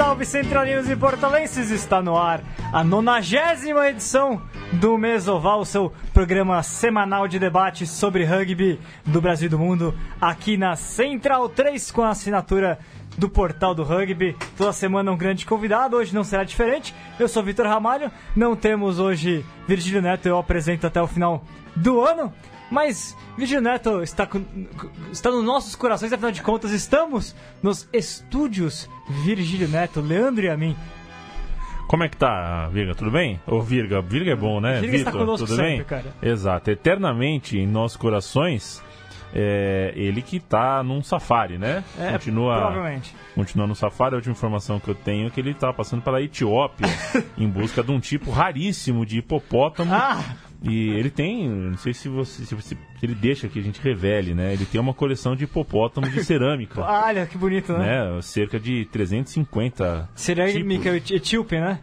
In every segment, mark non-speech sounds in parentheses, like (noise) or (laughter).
salve centralinos e portalenses! Está no ar a nonagésima edição do Mesoval, seu programa semanal de debate sobre rugby do Brasil e do mundo, aqui na Central 3 com a assinatura do portal do rugby. Toda semana um grande convidado, hoje não será diferente. Eu sou Vitor Ramalho, não temos hoje Virgílio Neto, eu apresento até o final do ano. Mas Virgílio Neto está, com, está nos nossos corações, afinal de contas, estamos nos estúdios Virgílio Neto, Leandro e a mim. Como é que tá, Virga? Tudo bem? Ô, Virga, Virga é bom, né? Virga está Vitor, conosco tudo sempre, bem? cara. Exato. Eternamente em nossos corações, é ele que tá num safari, né? É, continua, provavelmente. continua no safari. A última informação que eu tenho é que ele tá passando pela Etiópia (laughs) em busca de um tipo raríssimo de hipopótamo. Ah! E ele tem, não sei se você se, se ele deixa que a gente revele, né? Ele tem uma coleção de hipopótamos de cerâmica. (laughs) Olha que bonito, né? né? Cerca de 350 Cerâmica tipos. etíope, né?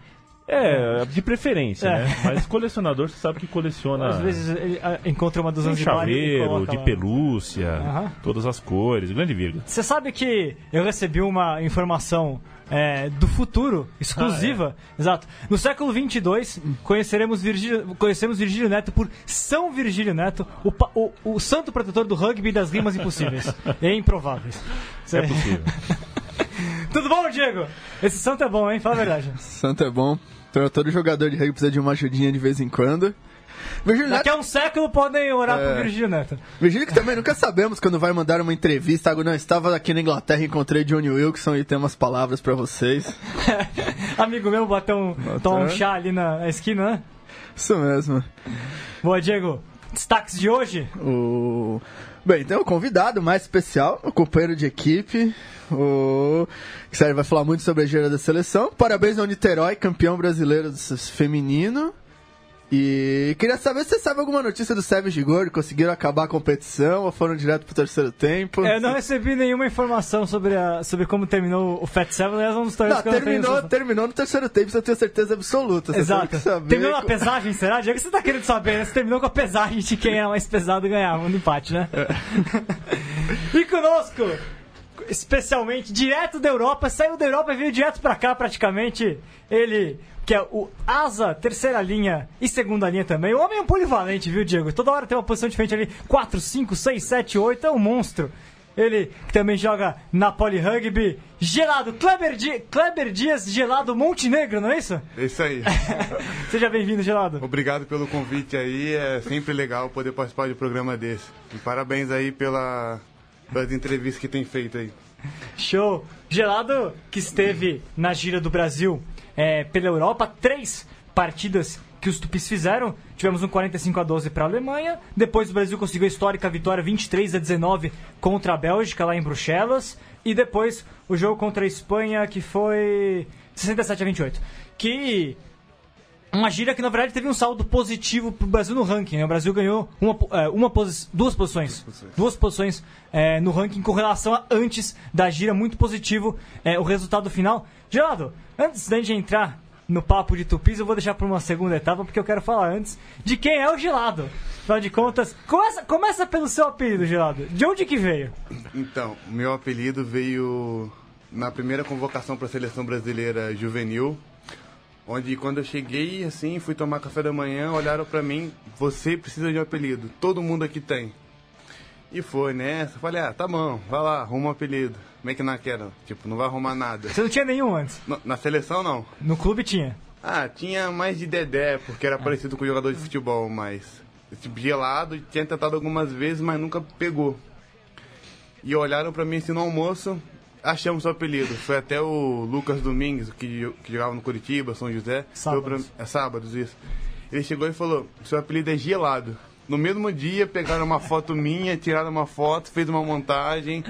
É, de preferência, É. né? Mas colecionador, você sabe que coleciona. Às vezes ele encontra uma dos tem Zanzibar e chaveiro, de pelúcia, Aham. todas as cores, grande virga. Você sabe que eu recebi uma informação é, do futuro, exclusiva, Ah, exato. No século 22, conheceremos Virgílio, conhecemos Virgílio Neto por São Virgílio Neto, o, o- o santo protetor do rugby e das rimas impossíveis e (laughs) improváveis. Cê- É possível. (laughs) Tudo bom, Diego? Esse santo é bom, hein? Fala a verdade. Santo é bom. Então, todo jogador de rugby precisa de uma ajudinha de vez em quando. Virgílio Daqui Neto, a um século podem orar É. pro Virgílio Neto. Virgílio que também nunca sabemos quando vai mandar uma entrevista. Não estava aqui na Inglaterra, encontrei Johnny Wilson e tem umas palavras pra vocês. (laughs) Amigo meu bateu um, tomar um chá ali na esquina, né? Isso mesmo. Boa, Diego. Destaques de hoje? O... Bem, tem um convidado mais especial, o companheiro de equipe, o... que vai falar muito sobre a gira da seleção. Parabéns ao Niterói, campeão brasileiro do feminino. E queria saber se você sabe alguma notícia do Savage Gordo, conseguiram acabar a competição ou foram direto pro terceiro tempo? Eu não recebi nenhuma informação sobre, a, sobre como terminou o Fat Seven, aliás, é um dos torneios Não, que eu não tenho terminou, terminou no terceiro tempo, isso eu tenho certeza absoluta. Você Exato. Terminou na pesagem, será? Diego, você tá querendo saber? né? Você terminou com a pesagem de quem era mais pesado ganhava no empate, né? e conosco, especialmente, direto da Europa, saiu da Europa e veio direto pra cá praticamente. Ele, que é o asa, terceira linha e segunda linha também. O homem é um polivalente, viu, Diego? Toda hora tem uma posição diferente ali. 4, 5, 6, 7, 8, é um monstro. Ele que também joga na Poli Rugby. Gelado, Kleber, Di Kleber Dias, Gelado Montenegro, não é isso? É isso aí. (laughs) Seja bem-vindo, Gelado. Obrigado pelo convite aí. É sempre legal poder participar de um programa desse. E parabéns aí pela, pelas entrevistas que tem feito aí. Show! Gelado que esteve na gira do Brasil é, pela Europa, três partidas que os tupis fizeram. Tivemos um 45 a 12 para a Alemanha. Depois o Brasil conseguiu a histórica vitória 23 a 19 contra a Bélgica lá em Bruxelas. E depois o jogo contra a Espanha que foi 67 a 28. Que uma gira que na verdade teve um saldo positivo pro Brasil no ranking. né? O Brasil ganhou uma, é, uma posi- duas posições, duas posições é, no ranking com relação a antes da gira, muito positivo é, o resultado final. Geraldo, antes da gente entrar no papo de tupis, eu vou deixar para uma segunda etapa porque eu quero falar antes de quem é o Gelado. Afinal de contas, começa, começa pelo seu apelido, Gelado. De onde que veio? Então, meu apelido veio na primeira convocação para a seleção brasileira juvenil, onde quando eu cheguei assim, fui tomar café da manhã, olharam para mim, você precisa de um apelido, todo mundo aqui tem. E foi nessa, falei, ah, tá bom, vai lá, arruma um apelido. Como é que naquela? Tipo, não vai arrumar nada. Você não tinha nenhum antes. Na- Na seleção não. No clube tinha. Ah, tinha mais de Dedé, porque era parecido com jogador de futebol, mas tipo gelado, tinha tentado algumas vezes, mas nunca pegou. E olharam pra mim assim no almoço, achamos seu apelido. Foi até o Lucas Domingues, que, que jogava no Curitiba, São José. Sábados. Pra- é sábados, isso. Ele chegou e falou, seu apelido é gelado. No mesmo dia, pegaram uma foto minha, tiraram uma foto, fez uma montagem,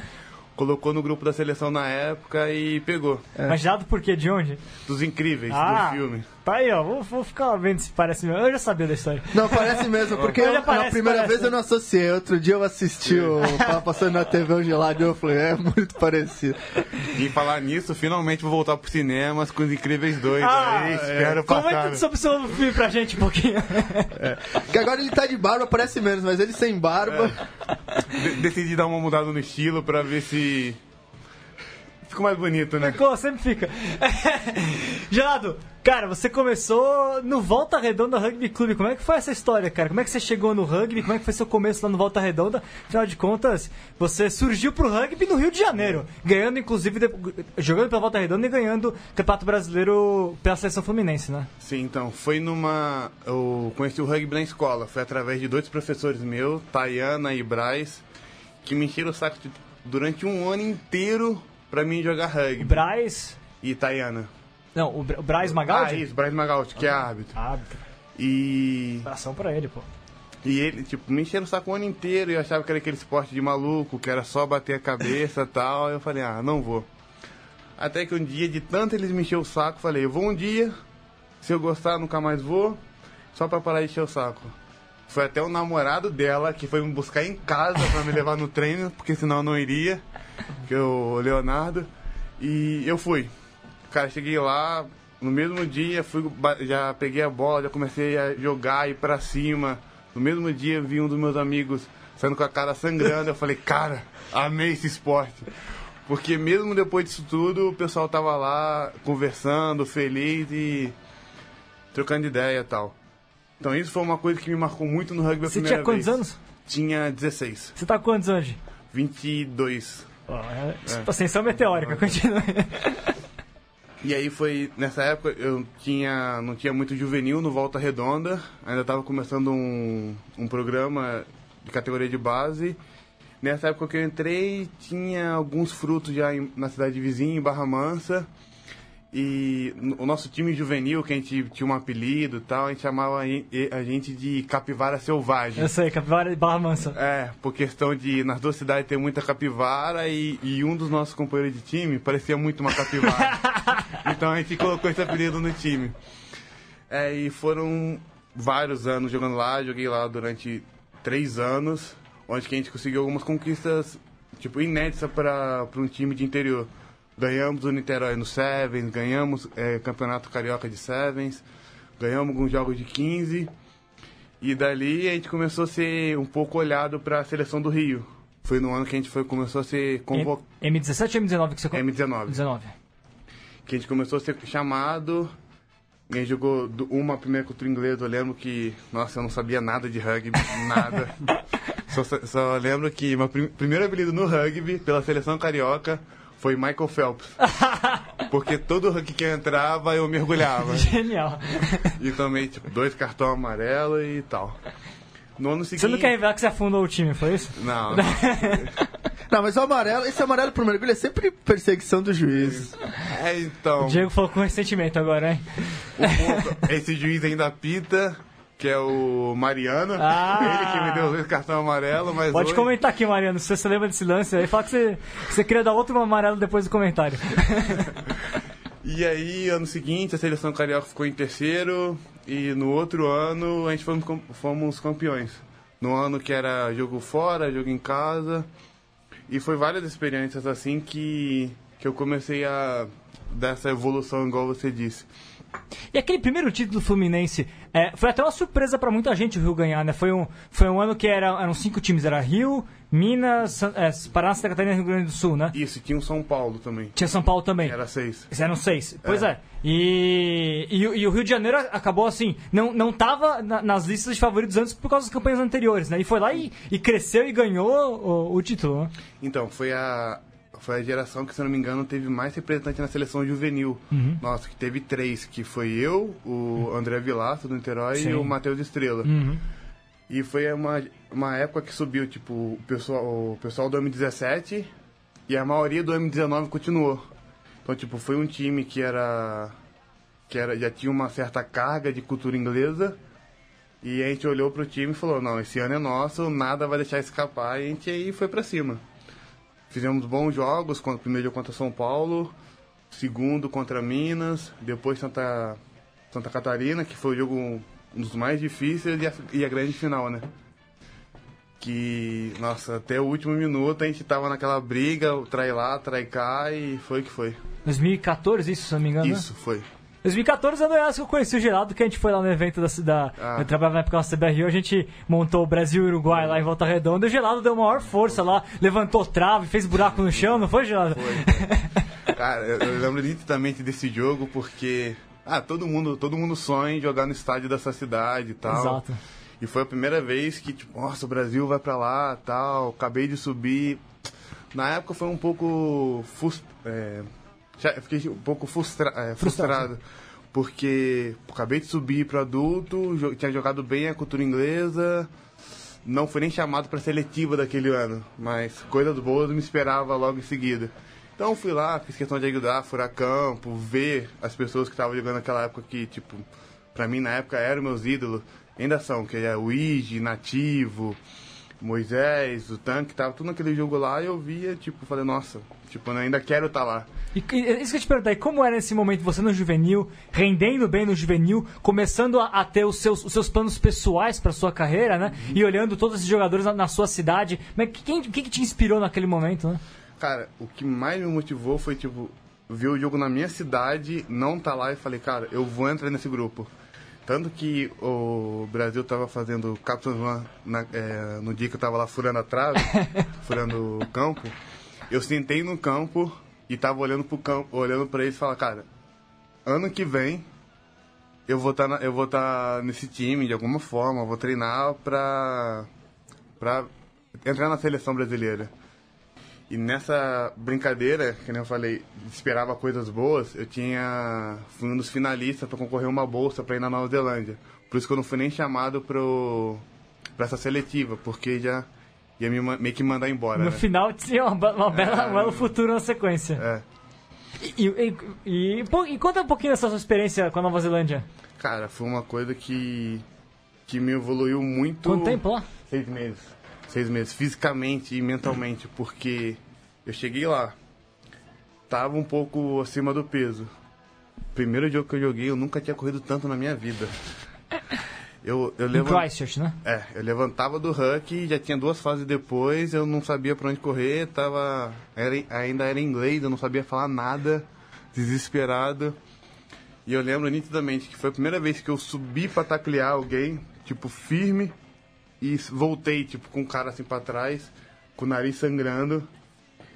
colocou no grupo da seleção na época e pegou. Mas gelado por quê? De onde? Dos incríveis Ah, do filme. Tá aí, ó. Vou, vou ficar vendo se parece mesmo. Eu já sabia da história. Não, parece mesmo, (laughs) porque eu, parece, na primeira parece. vez eu não associei. Outro dia eu assisti, o, (laughs) tava passando na TV um gelado e eu falei, é muito parecido. E falar nisso, finalmente vou voltar pro cinemas com os incríveis dois. Ah, aí, espero Comenta passar. sobre o seu filme pra gente um pouquinho. Que agora ele tá de barba, parece menos, mas ele sem barba. De- decidi dar uma mudada no estilo pra ver se ficou mais bonito, né? Ficou, sempre fica. (laughs) Geraldo, cara, você começou no Volta Redonda Rugby Clube. Como é que foi essa história, cara? Como é que você chegou no rugby? Como é que foi seu começo lá no Volta Redonda? Afinal de contas, você surgiu pro rugby no Rio de Janeiro, ganhando, inclusive, jogando pela Volta Redonda e ganhando o Campeonato Brasileiro pela seleção fluminense, né? Sim, então, foi numa. Eu conheci o rugby na escola. Foi através de dois professores meus, Tayana e Braz, que me encheram o saco de- durante um ano inteiro pra mim jogar rugby. Braz. E Tayana. Não, o Bra- o Braz Ah, Magaldi? isso, Braz Magaldi, que é árbitro. Ah, E. abração pra ele, pô. E ele, tipo, me encheram o saco o ano inteiro e eu achava que era aquele esporte de maluco, que era só bater a cabeça (laughs) e tal. Eu falei, ah, não vou. Até que um dia, de tanto eles me encher o saco, falei, eu vou um dia, se eu gostar, nunca mais vou, só pra parar de encher o saco. Foi até o namorado dela que foi me buscar em casa pra me levar no treino, porque senão eu não iria, que é o Leonardo. E eu fui. Cara, cheguei lá, no mesmo dia, fui, já peguei a bola, já comecei a jogar, ir pra cima. No mesmo dia, vi um dos meus amigos saindo com a cara sangrando. Eu falei, cara, amei esse esporte. Porque mesmo depois disso tudo, o pessoal tava lá conversando, feliz e trocando ideia e tal. Então isso foi uma coisa que me marcou muito no rugby a Você primeira tinha quantos vez. anos? Tinha 16. Você tá com quantos hoje? 22. Ó, é, Ascensão meteórica, continua. E aí foi, nessa época eu tinha, não tinha muito juvenil no Volta Redonda, ainda estava começando um, um programa de categoria de base. Nessa época que eu entrei, tinha alguns frutos já em- na cidade vizinha, em Barra Mansa. E o nosso time juvenil, que a gente tinha um apelido e tal, a gente chamava a gen- a gente de capivara selvagem. Eu sei, Capivara de Barra Mansa. É, por questão de nas duas cidades ter muita capivara e, e um dos nossos companheiros de time parecia muito uma capivara. (laughs) então a gente colocou esse apelido no time. É, e foram vários anos jogando lá, joguei lá durante três anos, onde que a gente conseguiu algumas conquistas tipo inéditas para um time de interior. Ganhamos o Niterói no Sevens, ganhamos é, Campeonato Carioca de Sevens, ganhamos alguns jogos de 15. E dali a gente começou a ser um pouco olhado para a seleção do Rio. Foi no ano que a gente foi, começou a ser convocado. M- M17 ou M19 que você M19. 19. Que a gente começou a ser chamado. A gente jogou uma primeira contra o inglês. Eu lembro que, nossa, eu não sabia nada de rugby, (laughs) nada. só, só lembro que meu prim- primeiro apelido no rugby, pela seleção carioca, foi Michael Phelps. (laughs) Porque todo rugby que eu entrava, eu mergulhava. (laughs) Genial. E tomei, tipo, dois cartões amarelos e tal. No ano seguinte. Você não quer revelar que você afundou o time, foi isso? Não, não. (laughs) Não, mas o amarelo, esse amarelo pro mergulho é sempre perseguição do juiz. É, então. O Diego falou com ressentimento agora, hein? o ponto- esse juiz ainda apita, que é o Mariano. Ah. Ele que me deu os dois cartões amarelos, mas. Pode hoje- comentar aqui, Mariano, se você lembra desse lance aí. Fala que você, você queria dar outro amarelo depois do comentário. (laughs) E aí, ano seguinte, a seleção carioca ficou em terceiro. E no outro ano, a gente fomos, fomos campeões. No ano que era jogo fora, jogo em casa. E foi várias experiências assim que, que eu comecei a dar essa evolução, igual você disse. E aquele primeiro título do Fluminense, é, foi até uma surpresa pra muita gente o Rio ganhar, né? Foi um, foi um ano que era, eram cinco times, era Rio, Minas, San- é, Paraná, Santa Catarina e Rio Grande do Sul, né? Isso, tinha o São Paulo também. Tinha São Paulo também. Era seis. Eram seis. Pois é. E, e, o- e o Rio de Janeiro acabou assim, não, não tava na- nas listas de favoritos antes por causa das campanhas anteriores, né? E foi lá e, e cresceu e ganhou o, o título, né? Então, foi a, foi a geração que, se não me engano, teve mais representante na seleção juvenil. Nossa, que teve três, que foi eu, o André Vilaça, do Niterói, Sim. e o Matheus Estrela. Uhum. E foi uma, uma época que subiu, tipo, o pessoal, o pessoal do M17 e a maioria do M19 continuou. Então, tipo, foi um time que era. que era, já tinha uma certa carga de cultura inglesa. E a gente olhou pro time e falou, não, esse ano é nosso, nada vai deixar escapar, e a gente aí foi pra cima. Fizemos bons jogos, primeiro jogo contra São Paulo, segundo contra Minas, depois Santa, Santa Catarina, que foi o jogo um dos mais difíceis e a, e a grande final, né? Que, nossa, até o último minuto a gente tava naquela briga, trai lá, trai cá, e foi o que foi. 2014, isso, se não me engano, né? Isso, foi. 2014 é no que eu conheci o Geraldo, que a gente foi lá no evento da cidade. Ah. Eu trabalhava na época na CBRU, a gente montou o Brasil e Uruguai lá em Volta Redonda. E o Geraldo deu maior força lá, levantou trave, fez buraco no chão, não foi, Geraldo? Foi. (laughs) Cara, eu, lembro nitidamente desse jogo porque. Ah, todo mundo, todo mundo sonha em jogar no estádio dessa cidade e tal. Exato. E foi a primeira vez que, tipo, nossa, o Brasil vai pra lá tal, acabei de subir. Na época foi um pouco. Frust... É, já fiquei um pouco frustra... é, frustrado. Porque acabei de subir pro adulto, tinha jogado bem a cultura inglesa, não fui nem chamado pra seletiva daquele ano, mas coisas boas me esperava logo em seguida. Então fui lá, fiz questão de ajudar, furar campo, ver as pessoas que estavam jogando naquela época que, tipo, pra mim na época eram meus ídolos, ainda são, que é o Ige, Nativo, Moisés, o Tanque, tava tudo naquele jogo lá e eu via, tipo, falei, nossa, tipo, eu ainda quero estar lá. E, e isso que eu te perguntar, e como era nesse momento você no juvenil, rendendo bem no juvenil, começando a, a ter os seus, os seus planos pessoais para sua carreira, né? E olhando todos esses jogadores na, na sua cidade. Mas quem, quem que te inspirou naquele momento, né? Cara, o que mais me motivou foi, tipo, ver o jogo na minha cidade, não tá lá e falei, cara, eu vou entrar nesse grupo. Tanto que o Brasil tava fazendo Captain's One na- é, no dia que eu tava lá furando a trave, (laughs) furando o campo. Eu sentei no campo e tava olhando pro campo, olhando pra eles e falar, cara, ano que vem eu vou vou estar nesse time de alguma forma, vou treinar pra pra entrar na seleção brasileira. E nessa brincadeira, que nem eu falei, esperava coisas boas, eu tinha. fui um dos finalistas para concorrer uma bolsa para ir na Nova Zelândia. Por isso que eu não fui nem chamado pro, pra essa seletiva, porque já ia me, meio que mandar embora. No né? final tinha uma, uma bela, um belo futuro na sequência. É. E, e, e, e conta um pouquinho dessa sua experiência com a Nova Zelândia. Cara, foi uma coisa que. que me evoluiu muito. Quanto tempo lá? Seis meses. Seis meses, fisicamente e mentalmente, porque eu cheguei lá, tava um pouco acima do peso. Primeiro jogo que eu joguei, eu nunca tinha corrido tanto na minha vida. Eu, eu, Em levan- Christchurch, né? é, eu levantava do huck, já tinha duas fases depois, eu não sabia pra onde correr, tava. Era, ainda era inglês, eu não sabia falar nada, desesperado. E eu lembro nitidamente que foi a primeira vez que eu subi pra taclear alguém, tipo, firme, e voltei, tipo, com o cara assim pra trás, com o nariz sangrando.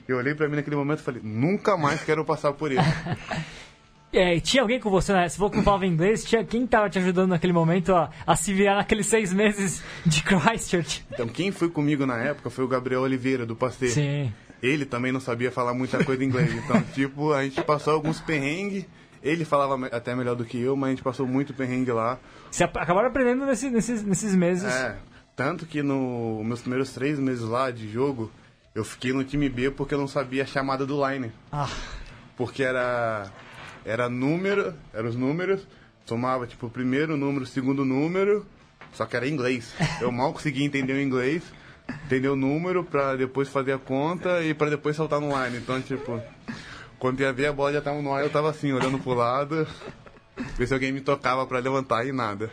Eu olhei pra mim naquele momento e falei, nunca mais quero passar por isso. (laughs) É, e tinha alguém com você, né? Se for que não falava inglês, tinha quem tava te ajudando naquele momento a, a se virar naqueles seis meses de (laughs) Christchurch? Então quem foi comigo na época foi o Gabriel Oliveira, do Pasteur. Sim. Ele também não sabia falar muita coisa em inglês. Então, (laughs) tipo, a gente passou alguns perrengues. Ele falava até melhor do que eu, mas a gente passou muito perrengue lá. Você acabaram aprendendo nesse- nesses, nesses meses. É, tanto que nos meus primeiros três meses lá de jogo, eu fiquei no time B porque eu não sabia a chamada do line. Ah, Porque era, era número, eram os números, somava tipo o primeiro número, o segundo número, só que era em inglês. (laughs) Eu mal conseguia entender o inglês, entender o número pra depois fazer a conta e pra depois saltar no line. Então, tipo, quando ia ver a bola já tava no ar, eu tava assim, olhando pro lado, ver se alguém me tocava pra levantar e nada.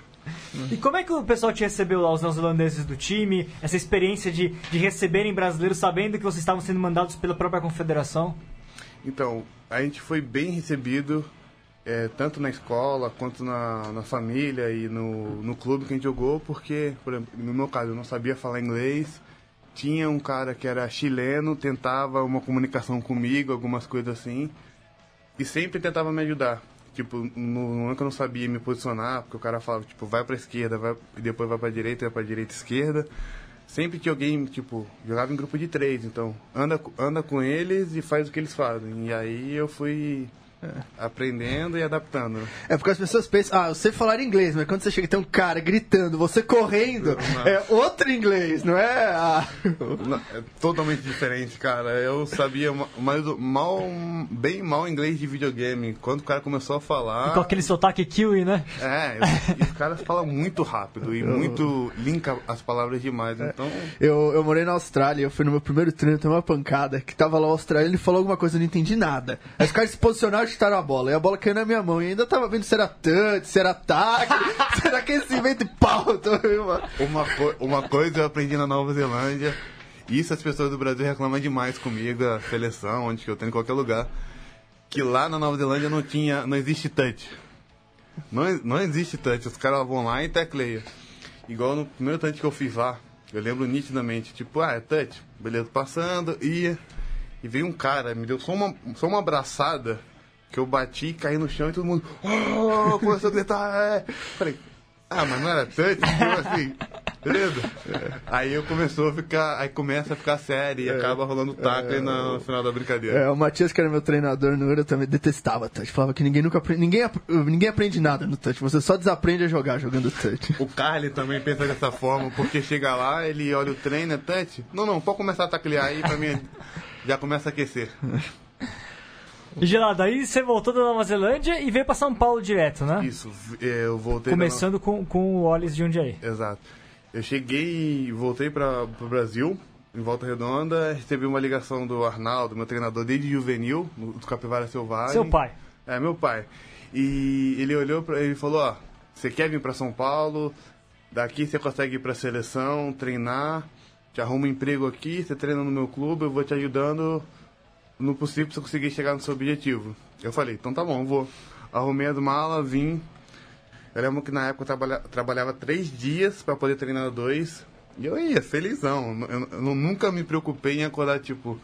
E como é que o pessoal te recebeu lá, os neozelandeses do time? Essa experiência de, de receberem brasileiros sabendo que vocês estavam sendo mandados pela própria confederação? Então, a gente foi bem recebido, é, tanto na escola quanto na, na família e no, no clube que a gente jogou, porque, por exemplo, no meu caso, eu não sabia falar inglês. Tinha um cara que era chileno, tentava uma comunicação comigo, algumas coisas assim, e sempre tentava me ajudar. Tipo, no ano que eu não sabia me posicionar, porque o cara falava, tipo, vai pra esquerda, vai, e depois vai pra direita, vai pra direita esquerda. Sempre tinha alguém, tipo, jogava em grupo de três, então anda, anda com eles e faz o que eles fazem. E aí eu fui aprendendo e adaptando. É porque as pessoas pensam, ah, eu sei falar inglês, mas quando você chega e tem um cara gritando, você correndo, é outro inglês, não é? Ah, Não, É totalmente diferente, cara. Eu sabia ma- mais o- mal, bem mal inglês de videogame. Quando o cara começou a falar. Com aquele sotaque kiwi, né? É, e os caras falam muito rápido e (laughs) muito linka as palavras demais. Então, eu, eu morei na Austrália, eu fui no meu primeiro treino, tomei uma pancada, que tava lá o australiano, ele falou alguma coisa, eu não entendi nada. Aí os caras se posicionaram e chutaram a bola, e a bola caiu na minha mão, e ainda tava vendo se era touch, se era ataque, (laughs) se era aquecimento e pau, (laughs) uma, co- uma coisa eu aprendi na Nova Zelândia. Isso as pessoas do Brasil reclamam demais comigo, a seleção, onde que eu tenho em qualquer lugar. Que lá na Nova Zelândia não tinha, não existe touch. Não, não existe touch. Os caras vão lá e tecleiam. Igual no primeiro touch que eu fiz lá, eu lembro nitidamente, tipo, ah, é touch, beleza, passando, ia. e veio um cara, me deu só uma, só uma abraçada, que eu bati, caí no chão e todo mundo, oh, começou a gritar, é. Falei, ah, mas não era tanto, tipo assim, beleza? Aí eu começou a ficar, aí começa a ficar sério e acaba rolando taco aí no final da brincadeira. É, o Matias, que era meu treinador no Ura, também detestava touch. Falava que ninguém nunca aprende, ninguém, ninguém aprende nada no touch. Você só desaprende a jogar jogando touch. O Carly também pensa dessa forma, porque chega lá, ele olha o treino, é touch. Não, não, pode começar a taclear aí pra mim. Já começa a aquecer. E Gelado, aí você voltou da Nova Zelândia e veio pra São Paulo direto, né? Isso, é, eu voltei. da no- Começando com, com o Ollis de Jundiaí. Exato. Eu cheguei e voltei para o Brasil, em Volta Redonda, recebi uma ligação do Arnaldo, meu treinador desde juvenil, do Capivara Selvagem. Seu pai. É, meu pai. E ele olhou para ele e falou, ó, você quer vir para São Paulo? Daqui você consegue ir para seleção, treinar, te arruma um emprego aqui, você treina no meu clube, eu vou te ajudando no possível pra você conseguir chegar no seu objetivo. Eu falei, então tá bom, vou. Arrumei as malas, vim. Eu lembro que na época eu trabalha, trabalhava três dias para poder treinar dois. E eu ia, felizão. Eu, eu nunca me preocupei em acordar, tipo,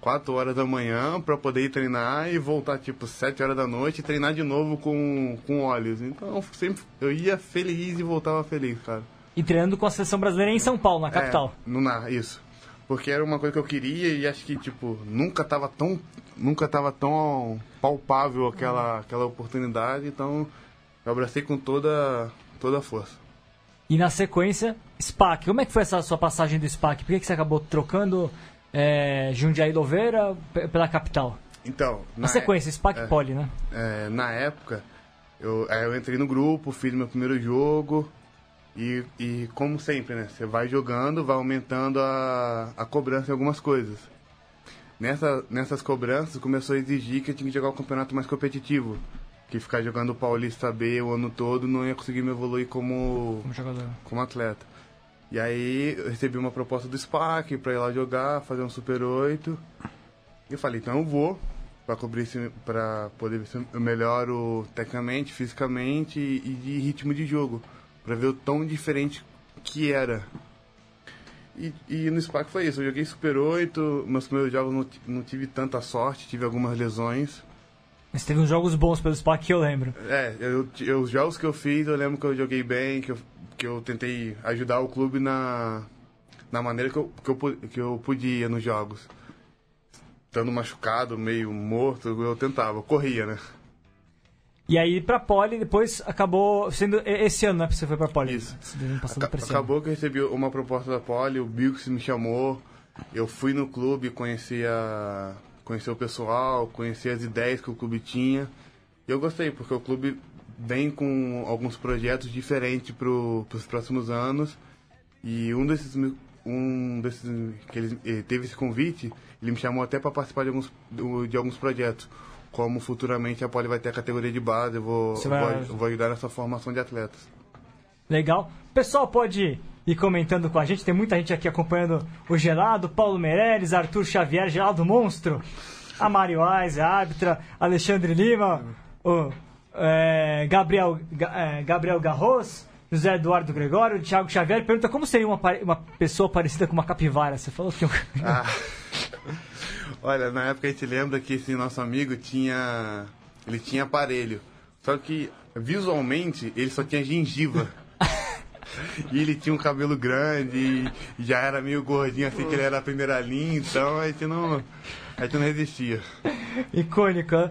4 horas da manhã para poder ir treinar e voltar, tipo, 7 horas da noite e treinar de novo com, com óleos. Então, sempre eu ia feliz e voltava feliz, cara. E treinando com a seleção brasileira em São Paulo, na capital. É, no NAR, isso. Porque era uma coisa que eu queria e acho que, tipo, nunca tava tão, nunca tava tão palpável aquela, aquela oportunidade, então eu abracei com toda, toda a força. E na sequência, SPAC. Como é que foi essa sua passagem do SPAC? Por que, que você acabou trocando é, Jundiaí Louveira pela capital? Então, Na sequência, SPAC é. Poli, né? é, na época, eu, eu entrei no grupo, fiz meu primeiro jogo e, e como sempre, né? Você vai jogando, vai aumentando a, a cobrança em algumas coisas. Nessa, nessas cobranças, começou a exigir que eu tinha que jogar um campeonato mais competitivo. Que ficar jogando o Paulista B o ano todo não ia conseguir me evoluir como, Como jogador. como atleta. E aí eu recebi uma proposta do SPAC pra ir lá jogar, fazer um Super 8. E eu falei, então eu vou pra cobrir pra poder ver se eu melhoro tecnicamente, fisicamente e, e de ritmo de jogo. Pra ver o tão diferente que era. E, e no SPAC foi isso, eu joguei Super 8, meus primeiros jogos não, não tive tanta sorte, tive algumas lesões. Mas teve uns jogos bons pelo SPAC que eu lembro. É, eu, eu- os jogos que eu fiz, eu lembro que eu joguei bem, que eu, que eu tentei ajudar o clube na, na maneira que eu, que, eu, que eu podia nos jogos. Estando machucado, meio morto, eu tentava, eu corria, né? E aí pra Poli, depois acabou sendo esse ano, né? que Você foi pra Poli. Isso. Ano passado Aca- pra esse ano. acabou que eu recebi uma proposta da Poli, o Bilks me chamou, eu fui no clube, conheci, a, conheci o pessoal, conheci as ideias que o clube tinha. E eu gostei, porque o clube vem com alguns projetos diferentes para os próximos anos. E um desses, um desses que ele eh, teve esse convite, ele me chamou até para participar de alguns, de alguns projetos. Como futuramente a Poli vai ter a categoria de base, eu vou, vai- vou, vou ajudar nessa formação de atletas. Legal. Pessoal pode ir comentando com a gente. Tem muita gente aqui acompanhando o Gelado, Paulo Meirelles, Arthur Xavier, Gelado Monstro, a Mário Ais, a árbitra, Alexandre Lima, o é, Gabriel, Ga- é, Gabriel Garros, José Eduardo Gregório, Thiago Xavier. Pergunta como seria uma, uma pessoa parecida com uma capivara. Você falou que eu... Ah. (laughs) Olha, na época a gente lembra que esse nosso amigo tinha. Ele tinha aparelho. Só que visualmente ele só tinha gengiva. (laughs) E ele tinha um cabelo grande e já era meio gordinho assim que ele era a primeira linha, então a gente não. A gente não resistia. icônico. né?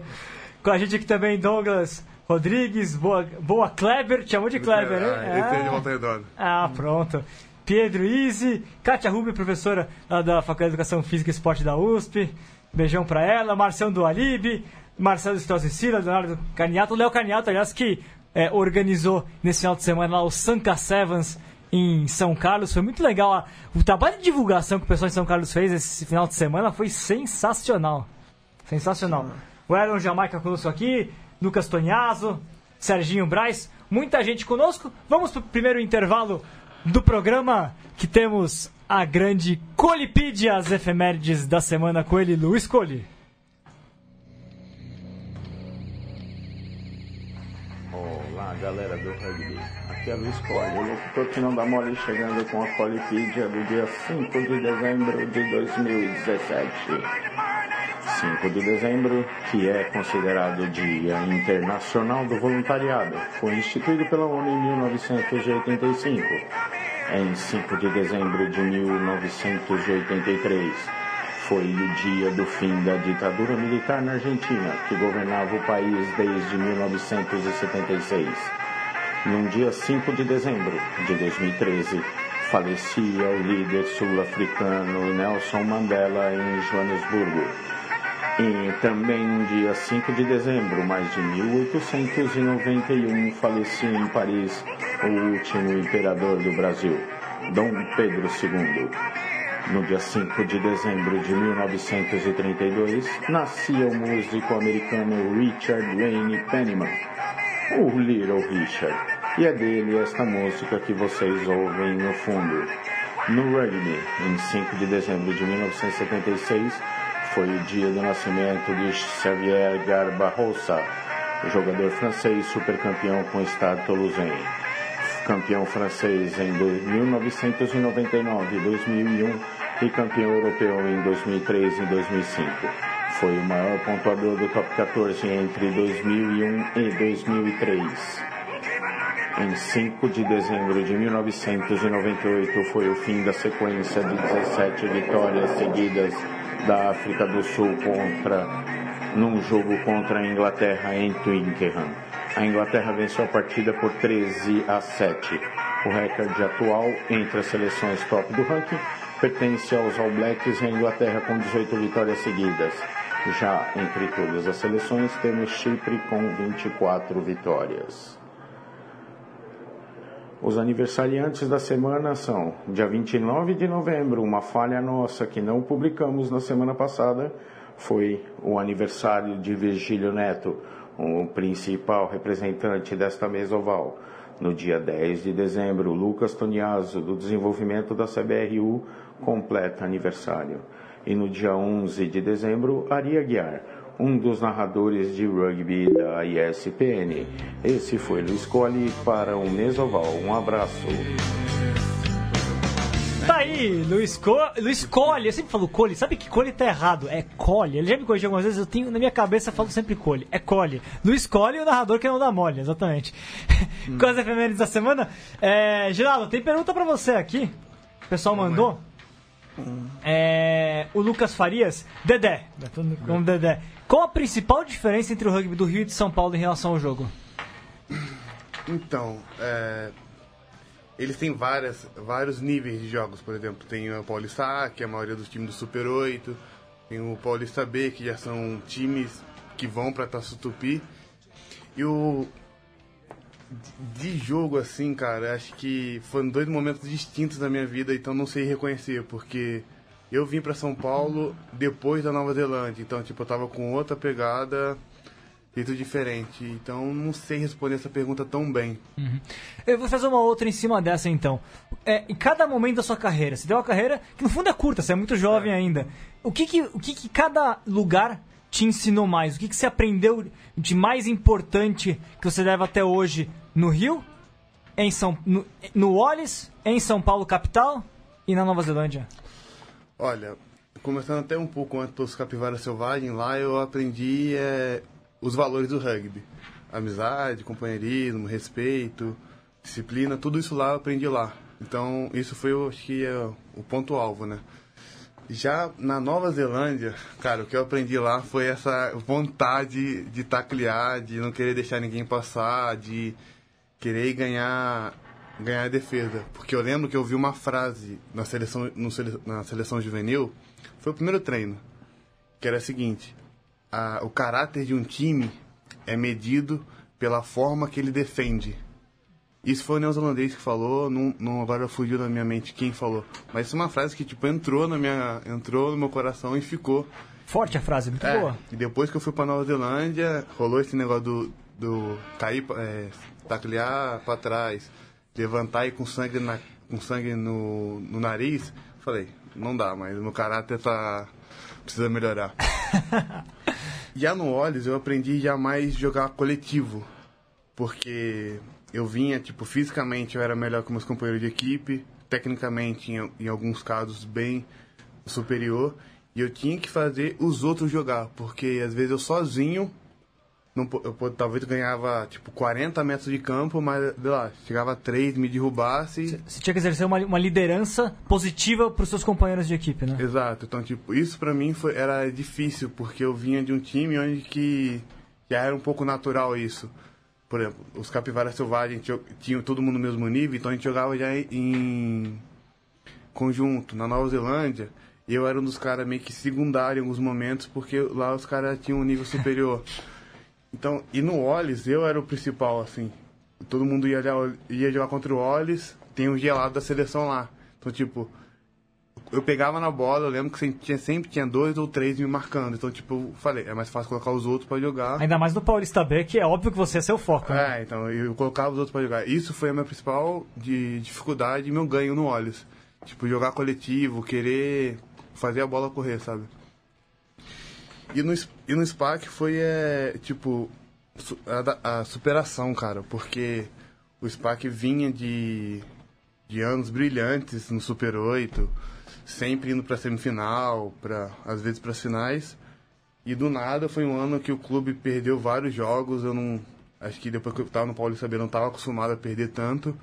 Com a gente aqui também Douglas Rodrigues, Boa, Boa Kleber, te chamou de Kleber, né? Ah, esse é de volta redonda. Ah, pronto. Pedro Izzi, Kátia Rubio, professora da Faculdade de Educação Física e Esporte da USP. Beijão pra ela. Marcião do Alibe, Marcelo Strauss e Leonardo Caniato. Léo Caniato, aliás, que é, organizou nesse final de semana lá o Sanka Sevens em São Carlos. Foi muito legal. a- O trabalho de divulgação que o pessoal de São Carlos fez esse final de semana foi sensacional. Sensacional. O Aaron Jamaica conosco aqui, Lucas Tonhazo, Serginho Braz, muita gente conosco. Vamos pro primeiro intervalo do programa, que temos a grande Colipídia, as efemérides da semana com ele, Luiz Coli. Olá, galera do rugby. Aqui é Luiz Cole, o locutor que não dá mole chegando com a Colipídia do dia 5 de dezembro de 2017. 5 de dezembro, que é considerado Dia Internacional do Voluntariado, foi instituído pela ONU em 1985. Em 5 de dezembro de 1983, foi o dia do fim da ditadura militar na Argentina, que governava o país desde 1976. No dia 5 de dezembro de 2013, falecia o líder sul-africano Nelson Mandela em Joanesburgo. E também no dia 5 de dezembro, mais de 1891, falecia em Paris o último imperador do Brasil, Dom Pedro II. No dia 5 de dezembro de 1932, nascia o músico americano Richard Wayne Penniman, o Little Richard, e é dele esta música que vocês ouvem no fundo. No rugby, em 5 de dezembro de 1976, foi o dia do nascimento de Xavier Garbarrosa, jogador francês supercampeão com o Stade Toulousain. Campeão francês em 1999 e 2001 e campeão europeu em 2003 e 2005. Foi o maior pontuador do top 14 entre 2001 e 2003. Em 5 de dezembro de 1998 foi o fim da sequência de 17 vitórias seguidas da África do Sul contra num jogo contra a Inglaterra em Twickenham. A Inglaterra venceu a partida por 13 a 7. O recorde atual entre as seleções top do ranking pertence aos All Blacks e à Inglaterra com 18 vitórias seguidas. Já entre todas as seleções temos Chipre com 24 vitórias. Os aniversariantes da semana são dia 29 de novembro, uma falha nossa que não publicamos na semana passada, foi o aniversário de Virgílio Neto, o principal representante desta mesa oval. No dia 10 de dezembro, Lucas Toniaso, do desenvolvimento da CBRU, completa aniversário. E no dia 11 de dezembro, Ari Aguiar, um dos narradores de rugby da ESPN. Esse foi Luiz Colli para o Mesoval. Um abraço. Tá aí, Luiz, Co... Luiz Colli. Eu sempre falo Colli. Sabe que Colli tá errado? É Colli. Ele já me corrigiu algumas vezes. Eu tenho na minha cabeça, eu falo sempre Colli. É Colli. Luiz Colli o narrador que não dá mole, exatamente. Hum. (laughs) Com as efemérides da semana. É... Geraldo, tem pergunta pra você aqui. O pessoal mandou. É, o Lucas Farias, Dedé, como Dedé. Qual a principal diferença entre o rugby do Rio e de São Paulo em relação ao jogo? Então, é, eles têm várias, vários níveis de jogos. Por exemplo, tem o Paulista A, que é a maioria dos times do Super 8. Tem o Paulista B, que já são times que vão para Taça Tupi. E o de jogo, assim, cara, acho que foram dois momentos distintos da minha vida, então não sei reconhecer, porque eu vim para São Paulo depois da Nova Zelândia, então, tipo, eu tava com outra pegada, jeito diferente, então não sei responder essa pergunta tão bem. Uhum. Eu vou fazer uma outra em cima dessa, então. É, em cada momento da sua carreira, você tem uma carreira que no fundo é curta, você é muito jovem é. ainda. O que que, o que que cada lugar te ensinou mais? O que, que você aprendeu de mais importante que você leva até hoje no Rio, em São, no, no Wallis, em São Paulo capital e na Nova Zelândia? Olha, começando até um pouco antes dos Capivara Selvagem, lá eu aprendi é, os valores do rugby. Amizade, companheirismo, respeito, disciplina, tudo isso lá eu aprendi lá. Então, isso foi, eu acho que, é o ponto-alvo, né? Já na Nova Zelândia, cara, o que eu aprendi lá foi essa vontade de taclear, de não querer deixar ninguém passar, de querer ganhar ganhar a defesa. Porque eu lembro que eu vi uma frase na seleção, no, na seleção juvenil, foi o primeiro treino, que era a seguinte: a, o caráter de um time é medido pela forma que ele defende. Isso foi o neozelandês que falou, não, não agora fugiu da minha mente quem falou. Mas isso é uma frase que tipo entrou na minha, entrou no meu coração e ficou. Forte a frase, muito é, boa. E depois que eu fui para Nova Zelândia, rolou esse negócio do, do cair, é, taclear para trás, levantar e com sangue, na, com sangue no, no nariz, falei, não dá, mas meu caráter tá, precisa melhorar. (laughs) já no Olhos eu aprendi jamais jogar coletivo, porque eu vinha, tipo, fisicamente eu era melhor que meus companheiros de equipe, tecnicamente, em, em alguns casos, bem superior, E eu tinha que fazer os outros jogar, porque às vezes eu sozinho, não, eu talvez ganhava tipo 40 metros de campo, mas sei lá, chegava a 3, me derrubasse. Você tinha que exercer uma, uma liderança positiva para os seus companheiros de equipe, né? Exato, então tipo, isso pra mim foi, era difícil, porque eu vinha de um time onde que já era um pouco natural isso. Por exemplo, os capivaras selvagens tinham todo mundo no mesmo nível, então a gente jogava já em conjunto. Na Nova Zelândia, eu era um dos caras meio que secundário em alguns momentos, porque lá os caras tinham um nível superior. (laughs) Então, e no Ollis, eu era o principal, assim. Todo mundo ia, ia jogar contra o Ollis, tem um gelado da seleção lá. Então, tipo, eu pegava na bola, eu lembro que sempre tinha, sempre tinha dois ou três me marcando. Então, tipo, eu falei, é mais fácil colocar os outros pra jogar. Ainda mais no Paulista B, que é óbvio que você é seu foco. né? É, então eu colocava os outros pra jogar. Isso foi a minha principal de dificuldade e meu ganho no Olhos. Tipo, jogar coletivo, querer fazer a bola correr, sabe? E no, e no SPAC foi, é, tipo, a, a superação, cara, porque o SPAC vinha de, de anos brilhantes no Super 8, sempre indo pra semifinal, pra, às vezes pras finais. E do nada foi um ano que o clube perdeu vários jogos. Eu não. Acho que depois que eu tava no Paulista B, não tava acostumado a perder tanto.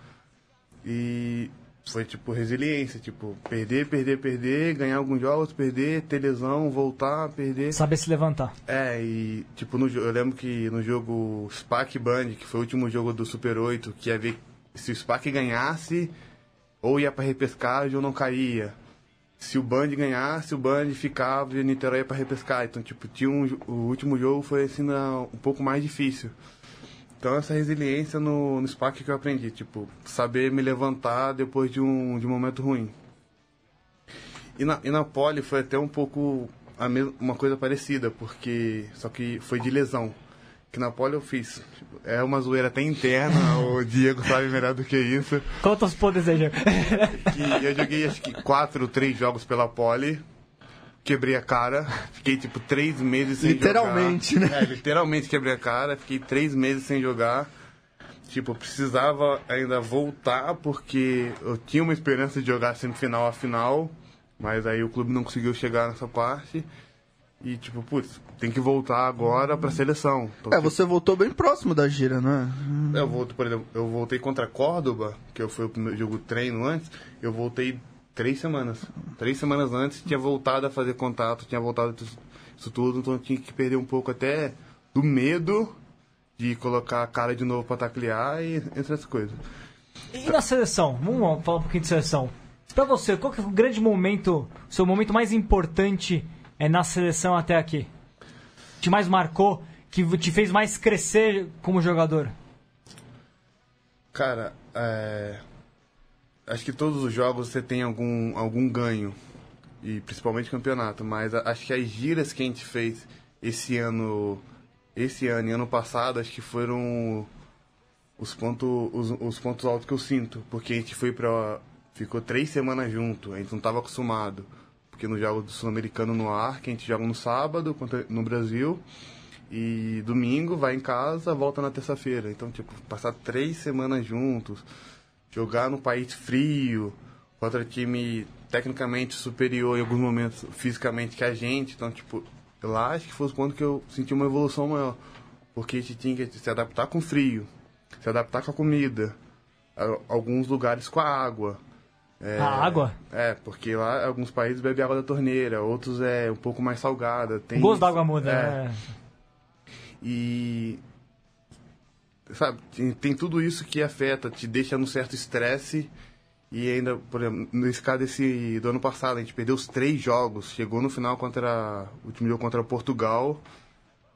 E foi tipo resiliência, tipo, perder, perder, perder, ganhar alguns jogos, perder, ter lesão, voltar, perder. Saber se levantar. É, e tipo, no, eu lembro que no jogo SPAC Band, que foi o último jogo do Super 8, que ia ver se o SPAC ganhasse, ou ia pra repescagem ou não caía. Se o Band ganhasse, o Band ficava e o Niterói ia pra repescar. Então, tipo, tinha um, o último jogo foi assim um pouco mais difícil. Então essa resiliência no, no SPAC que eu aprendi, tipo, saber me levantar depois de um, de um momento ruim. E na, e na pole foi até um pouco a mes- uma coisa parecida, porque só que foi de lesão. Que na pole eu fiz. tipo, é uma zoeira até interna, (laughs) o Diego sabe melhor do que isso. Conta os poderes aí, Diego. Eu joguei acho que quatro ou três jogos pela pole. Quebrei a cara, fiquei tipo três meses sem Literalmente, jogar. né? É, literalmente quebrei a cara, fiquei três meses sem jogar. Tipo, eu precisava ainda voltar porque eu tinha uma esperança de jogar semifinal a final, mas aí o clube não conseguiu chegar nessa parte. E tipo, putz, tem que voltar agora pra seleção. Então, É, tipo, você voltou bem próximo da gira, né? eu volto, por exemplo, eu voltei contra Córdoba, que foi o primeiro jogo treino antes, eu voltei três semanas. Três semanas antes tinha voltado a fazer contato, tinha voltado isso- isso tudo, então tinha que perder um pouco até do medo de colocar a cara de novo pra taclear e entre essas coisas. E na seleção? Vamos falar um pouquinho de seleção. Pra você, qual que é o grande momento, o seu momento mais importante é na seleção até aqui? Te mais marcou, que te fez mais crescer como jogador? Cara, é, acho que todos os jogos você tem algum, algum ganho, e principalmente campeonato, mas acho que as giras que a gente fez esse ano, esse ano e ano passado, acho que foram os, ponto, os, os pontos altos que eu sinto, porque a gente foi pra. ficou três semanas junto, a gente não estava acostumado. Porque no jogo do Sul-Americano no ar, que a gente joga no sábado no Brasil, e domingo vai em casa, volta na terça-feira. Então, tipo, passar três semanas juntos, jogar no país frio, contra time tecnicamente superior em alguns momentos fisicamente que a gente. Então, tipo, lá acho que foi o ponto que eu senti uma evolução maior. Porque a gente tinha que se adaptar com o frio, se adaptar com a comida, a- alguns lugares com a água. É, A água? É, porque lá alguns países bebem água da torneira, outros é um pouco mais salgada. Tem O gosto da água muda, é, né? e. Sabe, tem, tem tudo isso que afeta, te deixa num certo estresse. E ainda, por exemplo, nesse caso desse, do ano passado, a gente perdeu os três jogos. Chegou no final contra. O último jogo contra Portugal.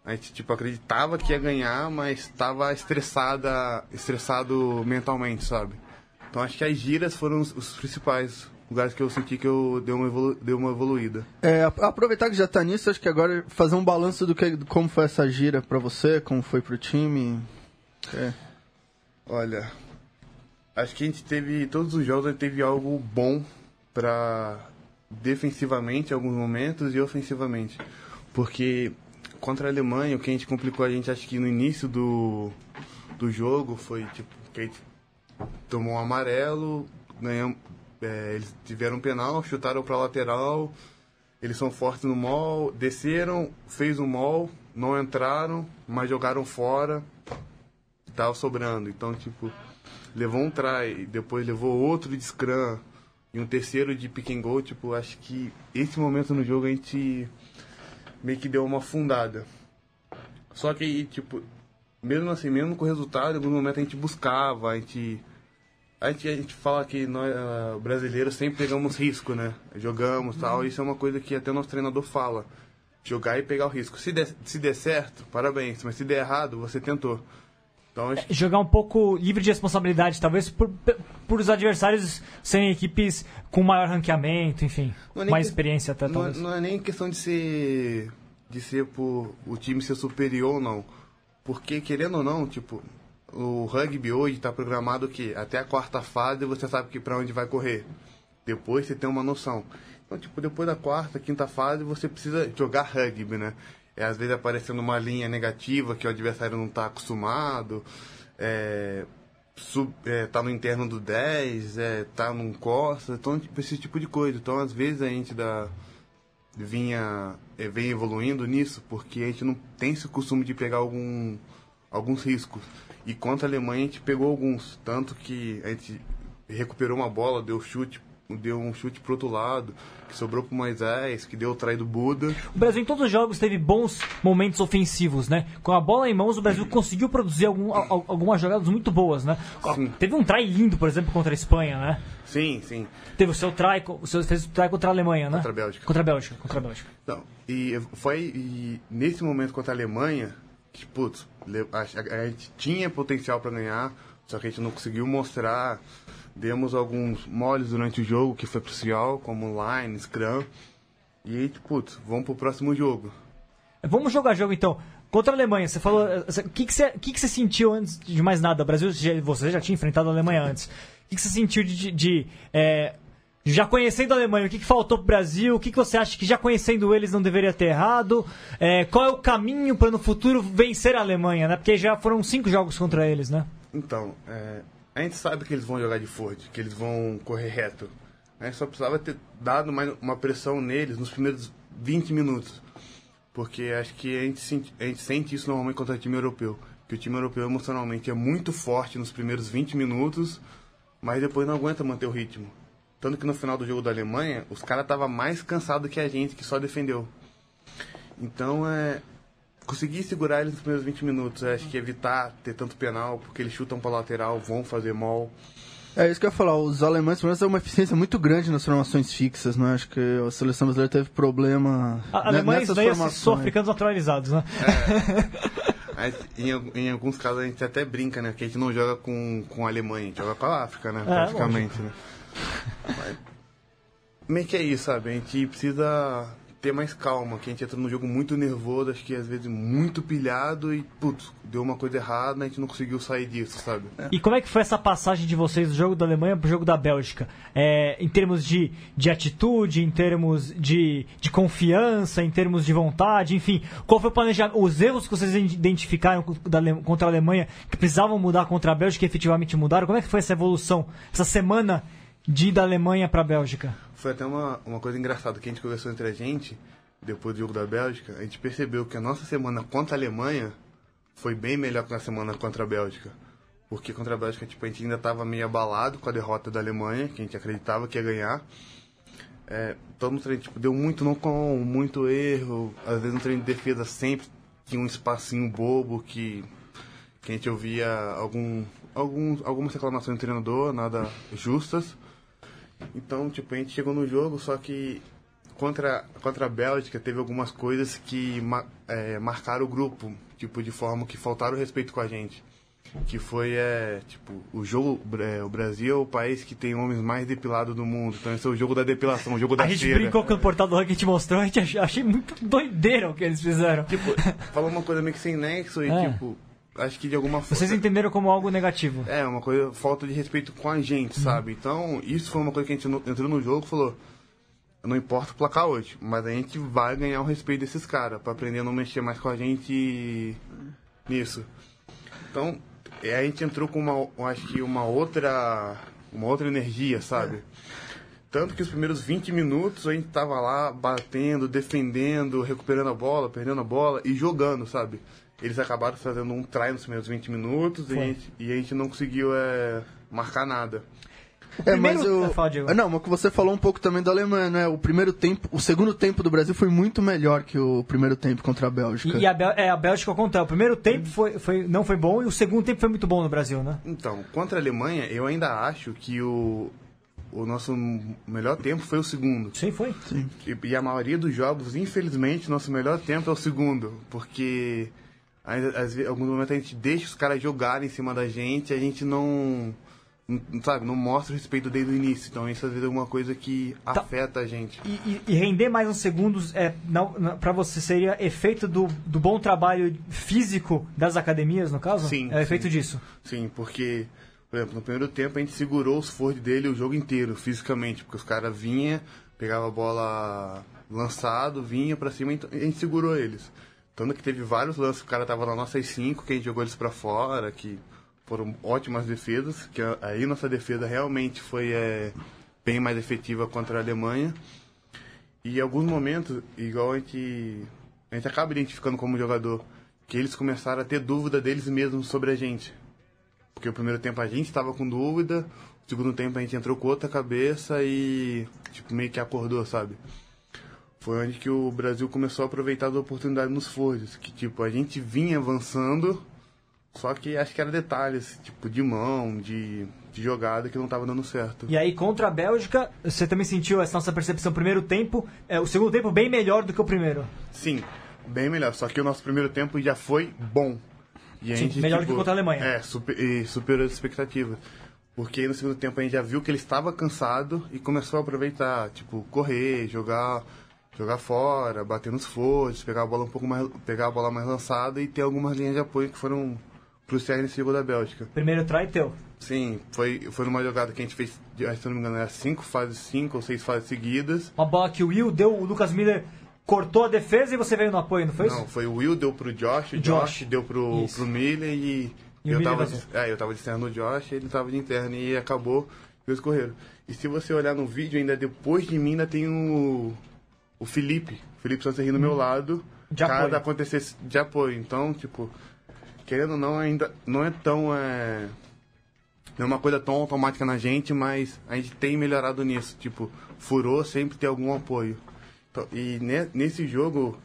A gente, tipo, acreditava que ia ganhar, mas estava estressada, estressado mentalmente, sabe? Então acho que as giras foram os, os principais lugares que eu senti que eu dei uma, evolu dei uma evoluída. É, ap- aproveitar que já tá nisso, acho que agora fazer um balanço do que como foi essa gira pra você, como foi pro time. É. Olha, acho que a gente teve. Todos os jogos teve algo bom pra defensivamente em alguns momentos e ofensivamente. Porque contra a Alemanha, o que a gente complicou a gente, acho que no início do, do jogo foi tipo, que a gente tomou um amarelo, ganhamos, é, eles tiveram um penal, chutaram pra lateral. eles são fortes no mall, desceram, fez o mall, não entraram, mas jogaram fora, tava sobrando. Então, tipo, levou um try, depois levou outro de scrum e um terceiro de pick and go, tipo, acho que esse momento no jogo a gente meio que deu uma afundada. Só que tipo, mesmo assim, mesmo com o resultado, em algum momento a gente buscava, a gente. A gente, a gente fala que nós, uh, brasileiros, sempre pegamos risco, né? Jogamos tal, isso é uma coisa que até o nosso treinador fala. Jogar e pegar o risco. Se der, se der certo, parabéns, mas se der errado, você tentou. Então, acho que Jogar um pouco livre de responsabilidade, talvez por, por os adversários serem equipes com maior ranqueamento, enfim, Não é mais que- experiência até, não, talvez. não é nem questão de ser de ser por o time ser superior ou não. Porque querendo ou não, tipo, o rugby hoje está programado que até a quarta fase você sabe que para onde vai correr. Depois você tem uma noção. Então, tipo, depois da quarta, quinta fase, você precisa jogar rugby, né? É, às vezes aparecendo uma linha negativa que o adversário não está acostumado. É, sub, é, tá no interno do 10, é, tá num costa, então, tipo, esse tipo de coisa. Então, às vezes a gente dá, vinha, é, vem evoluindo nisso, porque a gente não tem esse costume de pegar algum, alguns riscos. E contra a Alemanha a gente pegou alguns, tanto que a gente recuperou uma bola, deu chute, deu um chute pro outro lado, que sobrou pro Moisés, que deu o trai do Buda. O Brasil em todos os jogos teve bons momentos ofensivos, né? Com a bola em mãos, o Brasil conseguiu produzir algum- al- algumas jogadas muito boas, né? Sim. Teve um try lindo, por exemplo, contra a Espanha, né? Sim, sim. Teve o seu co- o seu fez o try contra a Alemanha, né? Contra a Bélgica. Contra a Bélgica, contra a Bélgica. Então, e foi e nesse momento contra a Alemanha, que, putz, a, a- a gente tinha potencial para ganhar, só que a gente não conseguiu mostrar. Demos alguns moles durante o jogo, que foi crucial, como line, scrum. E putz, vamos pro próximo jogo. Vamos jogar jogo então. Contra a Alemanha, você falou. eh, O que, que, você, que, que você sentiu antes de mais nada? O Brasil, você já tinha enfrentado a Alemanha antes. O que, que você sentiu de. de- de, eh, já conhecendo a Alemanha, o que, que faltou pro Brasil? O que, que você acha que já conhecendo eles não deveria ter errado? Eh, qual é o caminho para no futuro vencer a Alemanha, né? Porque já foram cinco jogos contra eles, né? Então, é, a gente sabe que eles vão jogar de Ford, que eles vão correr reto. A gente só precisava ter dado mais uma pressão neles nos primeiros 20 minutos. Porque acho que a gente, sente, a gente sente isso normalmente contra o time europeu. Que o time europeu emocionalmente é muito forte nos primeiros 20 minutos, mas depois não aguenta manter o ritmo. Tanto que no final do jogo da Alemanha, os caras estavam mais cansados que a gente, que só defendeu. Então, é, conseguir segurar eles nos primeiros 20 minutos. Acho que evitar ter tanto penal, porque eles chutam para lateral, vão fazer mal. É isso que eu ia falar, os alemães pelo menos têm uma eficiência muito grande nas formações fixas, né? Acho que a seleção brasileira teve problema A, né, alemães nessas daí assim, formações. sul-africanos naturalizados, né? Aí, em, em alguns casos a gente até brinca, né? Que a gente não joga com, com a Alemanha, a gente joga com a África, né? praticamente, né? Mas, meio que é isso, sabe? A gente precisa ter mais calma, que a gente entra num jogo muito nervoso, acho que às vezes muito pilhado e, putz, deu uma coisa errada, a gente não conseguiu sair disso, sabe? E como é que foi essa passagem de vocês do jogo da Alemanha pro jogo da Bélgica? É, em termos de, de atitude, em termos de, de confiança, em termos de vontade, enfim. Qual foi o planejamento? Os erros que vocês identificaram contra a Alemanha que precisavam mudar contra a Bélgica e efetivamente mudaram? Como é que foi essa evolução, essa semana de ir da Alemanha para a Bélgica? Foi até uma, uma coisa engraçada que a gente conversou entre a gente, depois do jogo da Bélgica, a gente percebeu que a nossa semana contra a Alemanha foi bem melhor que a semana contra a Bélgica. Porque contra a Bélgica, tipo, a gente ainda estava meio abalado com a derrota da Alemanha, que a gente acreditava que ia ganhar. É, todo mundo tipo, deu muito não com, muito erro. Às vezes no treino de defesa sempre tinha um espacinho bobo que, que a gente ouvia algum, algum, algumas reclamações do treinador, nada justas. Então, tipo, a gente chegou no jogo, só que contra, contra a Bélgica teve algumas coisas que é, marcaram o grupo, tipo, de forma que faltaram respeito com a gente. Que foi, é, tipo, o jogo, é, o Brasil é o país que tem homens mais depilados do mundo. Então esse é o jogo da depilação, o jogo da A gente cera. brincou com o portal do Ranking te mostrou, a gente ach- achei muito doideira o que eles fizeram. Tipo, falou uma coisa meio que sem nexo e, É. tipo, acho que de alguma forma... Vocês entenderam como algo negativo. É, uma coisa, falta de respeito com a gente, sabe? Então, isso foi uma coisa que a gente entrou no jogo e falou: não importa o placar hoje, mas a gente vai ganhar o respeito desses caras, pra aprender a não mexer mais com a gente nisso. Então, é, a gente entrou com uma, acho que uma outra, uma outra energia, sabe? Tanto que os primeiros 20 minutos a gente tava lá batendo, defendendo, recuperando a bola, perdendo a bola e jogando, sabe? Eles acabaram fazendo um try nos primeiros 20 minutos e a, gente, e a gente não conseguiu é, marcar nada. É, primeiro- mas o... Ah. Ah, Não, mas que você falou um pouco também da Alemanha, né? O primeiro tempo, o segundo tempo do Brasil foi muito melhor que o primeiro tempo contra a Bélgica. E, e a, Bel- é, a Bélgica ao contrário. O primeiro tempo foi, foi, não foi bom e o segundo tempo foi muito bom no Brasil, né? Então, contra a Alemanha, eu ainda acho que o, o nosso melhor tempo foi o segundo. Sim, foi. E, e a maioria dos jogos, infelizmente, nosso melhor tempo é o segundo. Porque ainda, às vezes, em alguns momentos a gente deixa os caras jogarem em cima da gente, a gente não, sabe, não mostra o respeito desde o início. Então isso às vezes é uma coisa que Tá. afeta a gente. E, e- e render mais uns segundos é, não, não, pra você seria efeito do, do bom trabalho físico das academias, no caso? Sim, É efeito sim. disso. Sim, porque, por exemplo, no primeiro tempo a gente segurou os forwards dele o jogo inteiro, fisicamente, porque os caras vinham, pegava a bola lançado, vinha pra cima e a gente segurou eles. Tanto que teve vários lances, o cara tava na nossas cinco, que a gente jogou eles pra fora, que foram ótimas defesas, que aí nossa defesa realmente foi é, bem mais efetiva contra a Alemanha. E em alguns momentos, igual a gente, a gente acaba identificando como jogador, que eles começaram a ter dúvida deles mesmos sobre a gente. Porque o primeiro tempo a gente estava com dúvida, o segundo tempo a gente entrou com outra cabeça e tipo, meio que acordou, sabe? Foi onde que o Brasil começou a aproveitar as oportunidades nos forwards, que tipo, a gente vinha avançando, só que acho que era detalhes, tipo, de mão, de, de jogada que não tava dando certo. E aí, contra a Bélgica, você também sentiu essa nossa percepção primeiro tempo, é, o segundo tempo bem melhor do que o primeiro. Sim, bem melhor. Só que o nosso primeiro tempo já foi bom. E Sim, gente, melhor do que contra a Alemanha. É, super, e superou as expectativas. Porque no segundo tempo a gente já viu que ele estava cansado e começou a aproveitar, tipo, correr, jogar, jogar fora, bater nos fortes, pegar a bola um pouco mais, pegar a bola mais lançada e ter algumas linhas de apoio que foram cruciais nesse jogo da Bélgica. Primeiro try teu. Sim, foi, foi numa jogada que a gente fez, se não me engano, era cinco fases, cinco ou seis fases seguidas. Uma bola que o Will deu, o Lucas Miller cortou a defesa e você veio no apoio, não foi isso? Não, foi o Will deu pro Josh, o Josh. Josh, deu pro, Isso. pro Miller e, E eu, tava de, é, eu tava de externo no Josh, ele tava de interno e acabou e eles correram. E se você olhar no vídeo, ainda depois de mim ainda tem o, o Felipe, o Felipe Santos no meu lado, Hum. De cada apoio. acontecesse de apoio. Então, tipo, querendo ou não, ainda não é tão. É, não é uma coisa tão automática na gente, mas a gente tem melhorado nisso. Tipo, furou sempre ter algum apoio. E ne- nesse jogo,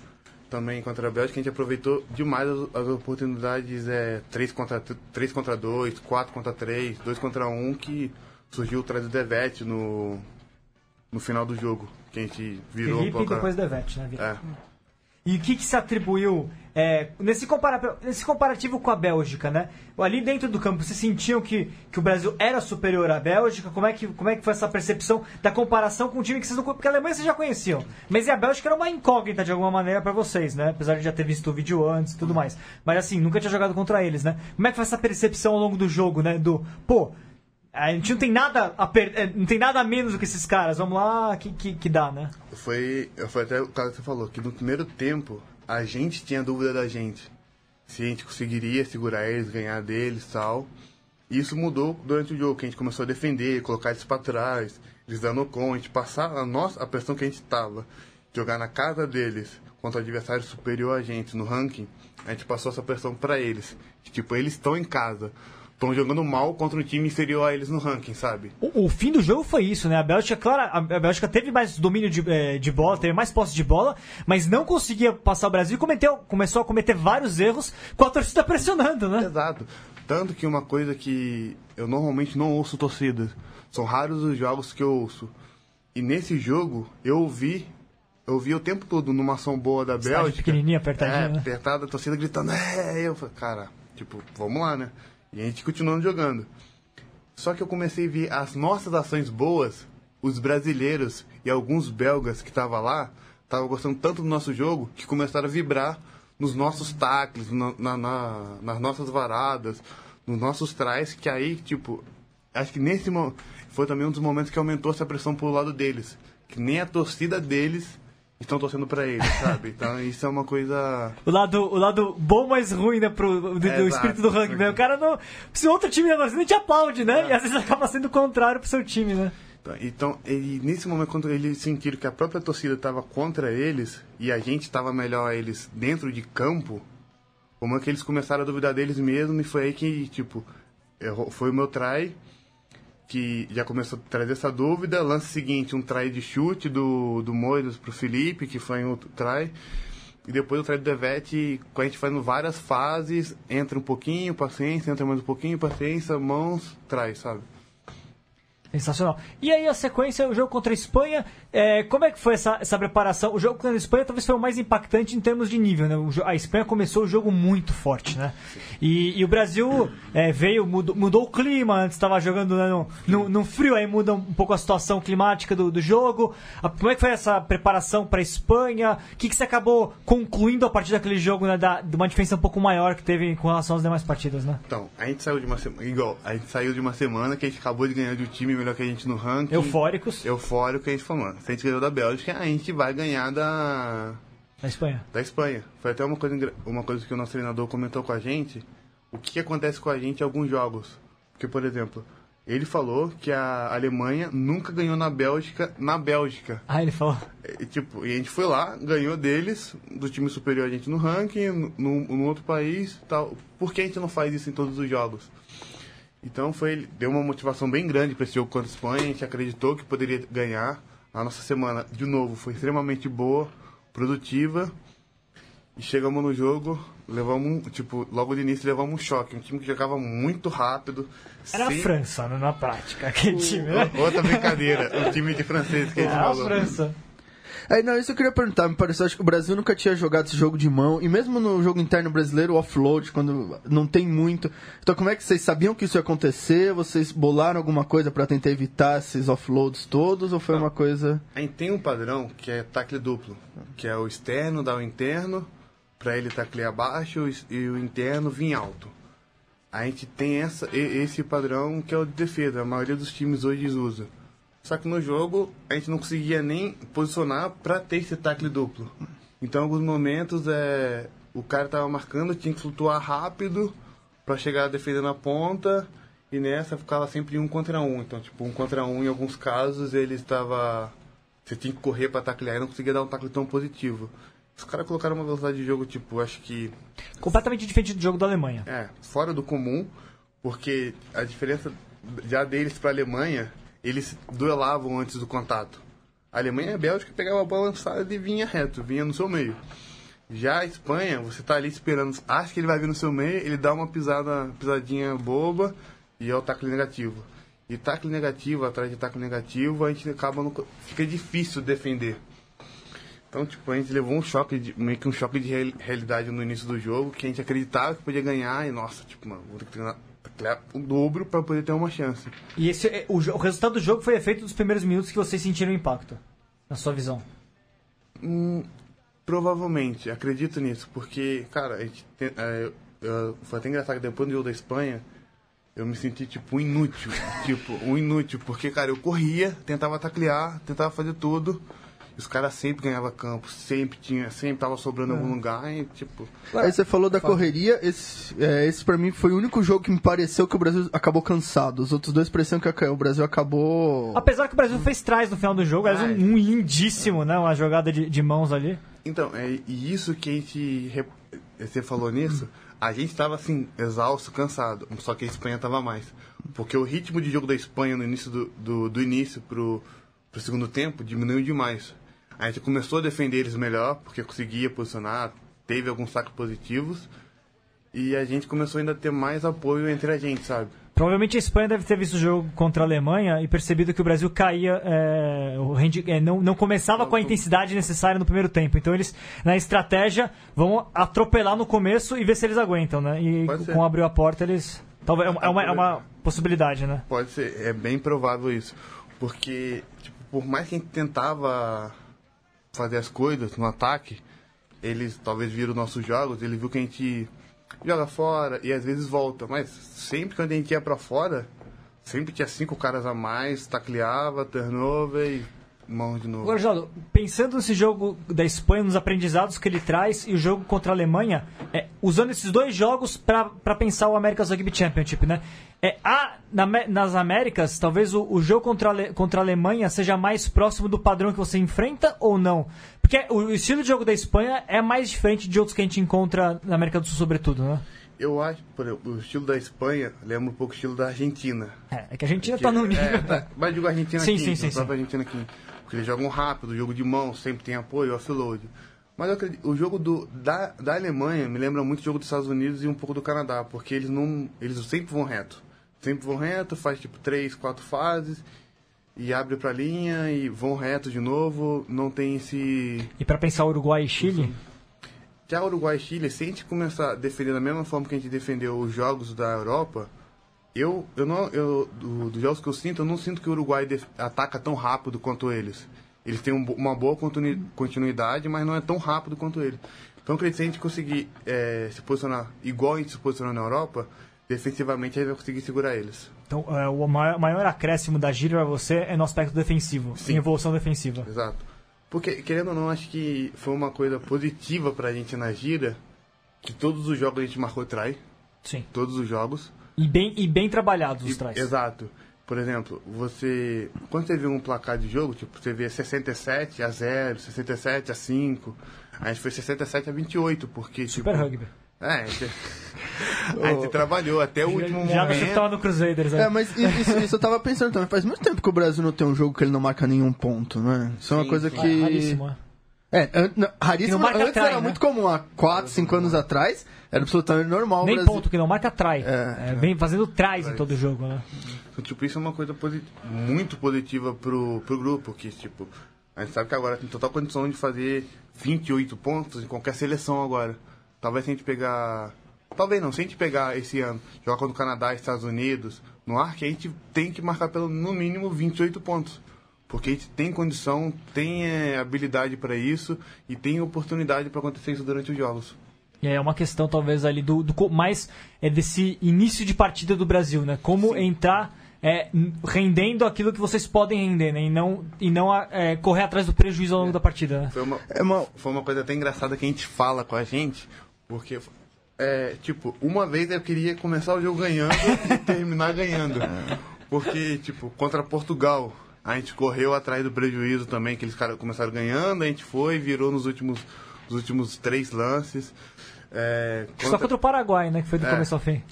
também contra a Bélgica, a gente aproveitou demais as, oportunidades é, 3 contra 3 contra 2, 4 contra 3, 2 contra 1, que surgiu atrás do Devet no, no final do jogo. Que a gente virou Felipe e pra- depois Devete, né? Vitor? É. E o que, que se atribuiu é, nesse, compara nesse comparativo com a Bélgica, né? Ali dentro do campo, vocês sentiam que, que o Brasil era superior à Bélgica? Como é, que, como é que foi essa percepção da comparação com o time que vocês não Porque a Alemanha vocês já conheciam. Mas e a Bélgica era uma incógnita de alguma maneira pra vocês, né? Apesar de já ter visto o vídeo antes e tudo mais. Mas assim, nunca tinha jogado contra eles, né? Como é que foi essa percepção ao longo do jogo, né? Do, pô, a gente não tem nada a, per eh, não tem nada a menos do que esses caras. Vamos lá, que, que, que dá, né? Foi, foi até o caso que você falou, que no primeiro tempo a gente tinha dúvida da gente. Se a gente conseguiria segurar eles, ganhar deles e tal. E isso mudou durante o jogo, que a gente começou a defender, colocar eles pra trás, eles dando com, a gente passar a nossa, a pressão que a gente tava, jogar na casa deles contra adversário superior a gente no ranking, a gente passou essa pressão pra eles. Tipo, eles estão em casa, estão jogando mal contra um time inferior a eles no ranking, sabe? O, o fim do jogo foi isso, né? A Bélgica, claro, a Bélgica teve mais domínio de, eh, de bola, teve mais posse de bola, mas não conseguia passar o Brasil e cometeu, começou a cometer vários erros com a torcida pressionando, né? Exato. Tanto que uma coisa que eu normalmente não ouço torcida. São raros os jogos que eu ouço. E nesse jogo, eu ouvi, eu ouvi o tempo todo numa ação boa da Cidade Bélgica. pequenininha, apertadinha, É, né? apertada, a torcida gritando, é, eu falei, cara, tipo, vamos lá, né? E a gente continuando jogando. Só que eu comecei a ver as nossas ações boas, os brasileiros e alguns belgas que estavam lá, estavam gostando tanto do nosso jogo, que começaram a vibrar nos nossos tacles, na, na- na- nas nossas varadas, nos nossos trás, que aí, tipo, acho que nesse momento, foi também um dos momentos que aumentou essa pressão pro lado deles. Que nem a torcida deles estão torcendo pra eles, sabe? Então (laughs) isso é uma coisa... O lado, o lado bom, mas ruim, né? Pro, do, do Exato. espírito do rugby. né? O cara não. Se outro time não gosta, nem te aplaude, né? E às vezes acaba sendo o contrário pro seu time, né? Tá, Então, ele, nesse momento, quando eles sentiram que a própria torcida estava contra eles e a gente estava melhor a eles dentro de campo, como é que eles começaram a duvidar deles mesmo e foi aí que, tipo, foi o meu try que já começou a trazer essa dúvida. Lance seguinte, um try de chute do, do Moisés pro Felipe, que foi outro try. E depois o try do Devete, com a gente fazendo várias fases, entra um pouquinho, paciência, entra mais um pouquinho, paciência, mãos, try, sabe? Sensacional. E aí a sequência, o jogo contra a Espanha, é, como é que foi essa, essa preparação? O jogo contra a Espanha talvez foi o mais impactante em termos de nível, né? A Espanha começou o jogo muito forte, né? E, e o Brasil é, veio, mudou, mudou o clima, antes estava jogando né, no, no, no frio, aí muda um pouco a situação climática do, do jogo. A- como é que foi essa preparação para a Espanha? O que, que você acabou concluindo a partir daquele jogo, né? Da, de uma diferença um pouco maior que teve com relação às demais partidas, né? Então, a gente saiu de uma semana, igual, a gente saiu de uma semana que a gente acabou de ganhar de um time melhor que a gente no ranking. Eufóricos Eufórico, a gente falou, mano, se a gente ganhou da Bélgica, a gente vai ganhar da, na Espanha. da Espanha. Foi até uma coisa, uma coisa que o nosso treinador comentou com a gente, o que acontece com a gente em alguns jogos. Porque, por exemplo, ele falou que a Alemanha nunca ganhou na Bélgica, na Bélgica. Ah, ele falou. E, tipo, e a gente foi lá, ganhou deles, do time superior a gente no ranking, no, no outro país tal. Por que a gente não faz isso em todos os jogos? Então foi, deu uma motivação bem grande para esse jogo contra a Espanha, a gente acreditou que poderia ganhar. A nossa semana, de novo, foi extremamente boa, produtiva. E chegamos no jogo, levamos, tipo, logo de início levamos um choque. Um time que jogava muito rápido. Era a sem- França, né, na prática, aquele time, né? Outra brincadeira, o time de francês que a gente Era a falou. França. É, não, isso eu queria perguntar. Me pareceu, acho que o Brasil nunca tinha jogado esse jogo de mão. E mesmo no jogo interno brasileiro, o offload, quando não tem muito. Então, como é que vocês sabiam que isso ia acontecer? Vocês bolaram alguma coisa pra tentar evitar esses offloads todos? Ou foi uma coisa. A gente tem um padrão que é tacle duplo, que é o externo dar o interno, para ele taclear abaixo e o interno vir alto. A gente tem essa, esse padrão que é o de defesa, a maioria dos times hoje usa. Só que no jogo a gente não conseguia nem posicionar para ter esse tacle duplo. Então, em alguns momentos, é, o cara tava marcando, tinha que flutuar rápido para chegar defendendo a ponta e nessa ficava sempre um contra um. Então, tipo, um contra um em alguns casos ele estava. Você tinha que correr para taclear e não conseguia dar um tacle tão positivo. Os caras colocaram uma velocidade de jogo, tipo, acho que Completamente diferente do jogo da Alemanha. é, fora do comum, porque a diferença já deles para a Alemanha, eles duelavam antes do contato. A Alemanha e a Bélgica pegavam a bola lançada e vinha reto, vinha no seu meio. Já a Espanha, você tá ali esperando, acha que ele vai vir no seu meio, ele dá uma pisada, pisadinha boba e é o tackle negativo. E tackle negativo, atrás de tackle negativo, a gente acaba no, fica difícil defender. Então, tipo, a gente levou um choque, de, meio que um choque de real- realidade no início do jogo, que a gente acreditava que podia ganhar, e nossa, tipo, mano, vou ter que treinar, o dobro pra poder ter uma chance. E esse, é- o, o resultado do jogo foi efeito dos primeiros minutos que vocês sentiram o impacto, na sua visão. Hum, provavelmente, acredito nisso, porque, cara, a gente tem- é, eu- foi até engraçado que depois do jogo da Espanha, eu me senti, tipo, um inútil. (laughs) tipo, um inútil, porque, cara, eu corria, tentava taclear, tentava fazer tudo. E Os caras sempre ganhavam campo, sempre tinha, sempre tava sobrando em algum lugar, e, tipo, Aí você falou da correria, esse, é, esse pra mim foi o único jogo que me pareceu que o Brasil acabou cansado. Os outros dois pareciam que o Brasil acabou. Apesar que o Brasil fez trás no final do jogo, aliás, um, um lindíssimo, né? Uma jogada de, de mãos ali. Então, é, e isso que a gente. rep- Você falou nisso, a gente estava assim, exausto, cansado. Só que a Espanha estava mais. Porque o ritmo de jogo da Espanha no início do, do, do início pro, pro segundo tempo diminuiu demais. A gente começou a defender eles melhor, porque conseguia posicionar, teve alguns saques positivos. E a gente começou ainda a ter mais apoio entre a gente, sabe? Provavelmente a Espanha deve ter visto o jogo contra a Alemanha e percebido que o Brasil caía, é, o rendi- é, não, não começava com a intensidade necessária no primeiro tempo. Então eles, na estratégia, vão atropelar no começo e ver se eles aguentam, né? E com abrir a porta, eles. Talvez, é uma, é uma, é uma possibilidade, né? Pode ser, é bem provável isso. Porque, tipo, por mais que a gente tentava fazer as coisas no ataque, eles talvez viram nossos jogos, ele viu que a gente joga fora e às vezes volta. Mas sempre quando a gente ia pra fora, sempre tinha cinco caras a mais, tacleava, turnover e mãos de novo. Agora, pensando nesse jogo da Espanha, nos aprendizados que ele traz e o jogo contra a Alemanha, é, usando esses dois jogos para pensar o America's Rugby Championship, né? É, há, na, nas Américas, talvez o, o jogo contra a, contra a Alemanha seja mais próximo do padrão que você enfrenta ou não? Porque o, o estilo de jogo da Espanha é mais diferente de outros que a gente encontra na América do Sul, sobretudo, né? Eu acho, por exemplo, o estilo da Espanha lembra um pouco o estilo da Argentina. É, é que a Argentina tá no nível. É, tá, mas digo a Argentina Sim, aqui, sim, sim, não sim. a Argentina aqui. Porque eles jogam rápido, jogo de mão, sempre tem apoio, offload. Mas acredito, o jogo do, da, da Alemanha me lembra muito o jogo dos Estados Unidos e um pouco do Canadá, porque eles não. Eles sempre vão reto. Sempre vão reto, faz tipo três, quatro fases e abre pra linha e vão reto de novo. Não tem esse. E para pensar Uruguai e Chile, Já Uruguai e Chile, se a gente começar a defender da mesma forma que a gente defendeu os jogos da Europa, eu, eu não, eu, do- dos jogos que eu sinto, eu não sinto que o Uruguai def- ataca tão rápido quanto eles. Eles têm um uma boa continui- continuidade, mas não é tão rápido quanto eles. Então, se a gente conseguir eh, se posicionar igual a gente se posicionou na Europa, defensivamente a gente vai conseguir segurar eles. então é, o maior, maior acréscimo da gira para você é no aspecto defensivo, Sim. em evolução defensiva. Exato. Porque, querendo ou não, acho que foi uma coisa positiva pra gente na gira, que todos os jogos a gente marcou try, Sim. todos os jogos. E bem, e bem trabalhados os trás. Exato. Por exemplo, você. Quando você vê um placar de jogo, tipo, você vê 67 a 0, 67 a 5. A gente foi 67 a 28, porque. Super tipo, rugby. É, a gente, (laughs) a gente trabalhou até o último Já você momento. tava no Crusaders, né? É, mas isso, isso eu tava pensando também. Faz muito tempo que o Brasil não tem um jogo que ele não marca nenhum ponto, né? Isso é uma Sim, coisa sim. que. É é. É, não, raríssimo. Que não Antes era né? muito comum, há 4, 5 anos atrás, era absolutamente normal. o Nem Brasil... ponto que não marca try. É. É, vem fazendo trás em todo jogo, né? Então, tipo, isso é uma coisa posi- muito positiva pro, pro grupo, que, tipo, a gente sabe que agora tem total condição de fazer 28 pontos em qualquer seleção agora. Talvez se a gente pegar. Talvez não, se a gente pegar esse ano, jogar contra o Canadá e Estados Unidos, no ARC, a gente tem que marcar pelo no mínimo 28 pontos. Porque a gente tem condição, tem eh, habilidade para isso e tem oportunidade para acontecer isso durante os jogos. E aí é uma questão, talvez, ali do, do mais é desse início de partida do Brasil, né? Como entrar é, rendendo aquilo que vocês podem render, né? E não, e não é, correr atrás do prejuízo ao longo da partida, né? Foi uma, É uma- foi uma coisa até engraçada que a gente fala com a gente, porque, é, tipo, uma vez eu queria começar o jogo ganhando (laughs) e terminar ganhando. Porque, tipo, contra Portugal, a gente correu atrás do prejuízo também, que eles cara, começaram ganhando, a gente foi, virou nos últimos, nos últimos três lances. É, Só contra- contra o Paraguai, né? Que foi do É. começo ao fim.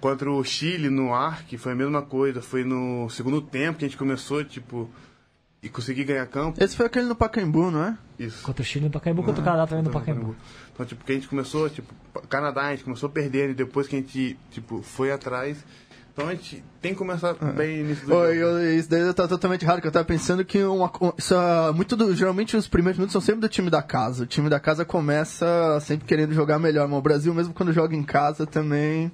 Contra o Chile no Arc foi a mesma coisa. Foi no segundo tempo que a gente começou, tipo, e consegui ganhar campo. Esse foi aquele no Pacaembu, não é? Isso. Contra o Chile no Pacaembu, contra o Canadá também no Pacaembu. Então, tipo, que a gente começou, tipo, Canadá, a gente começou perdendo e depois que a gente, tipo, foi atrás. Então a gente tem que começar bem nisso do jogo. eu- isso daí tá totalmente errado, que eu tava pensando que uma, isso é muito do- geralmente os primeiros minutos são sempre do time da casa. O time da casa começa sempre querendo jogar melhor, mas o Brasil, mesmo quando joga em casa, também.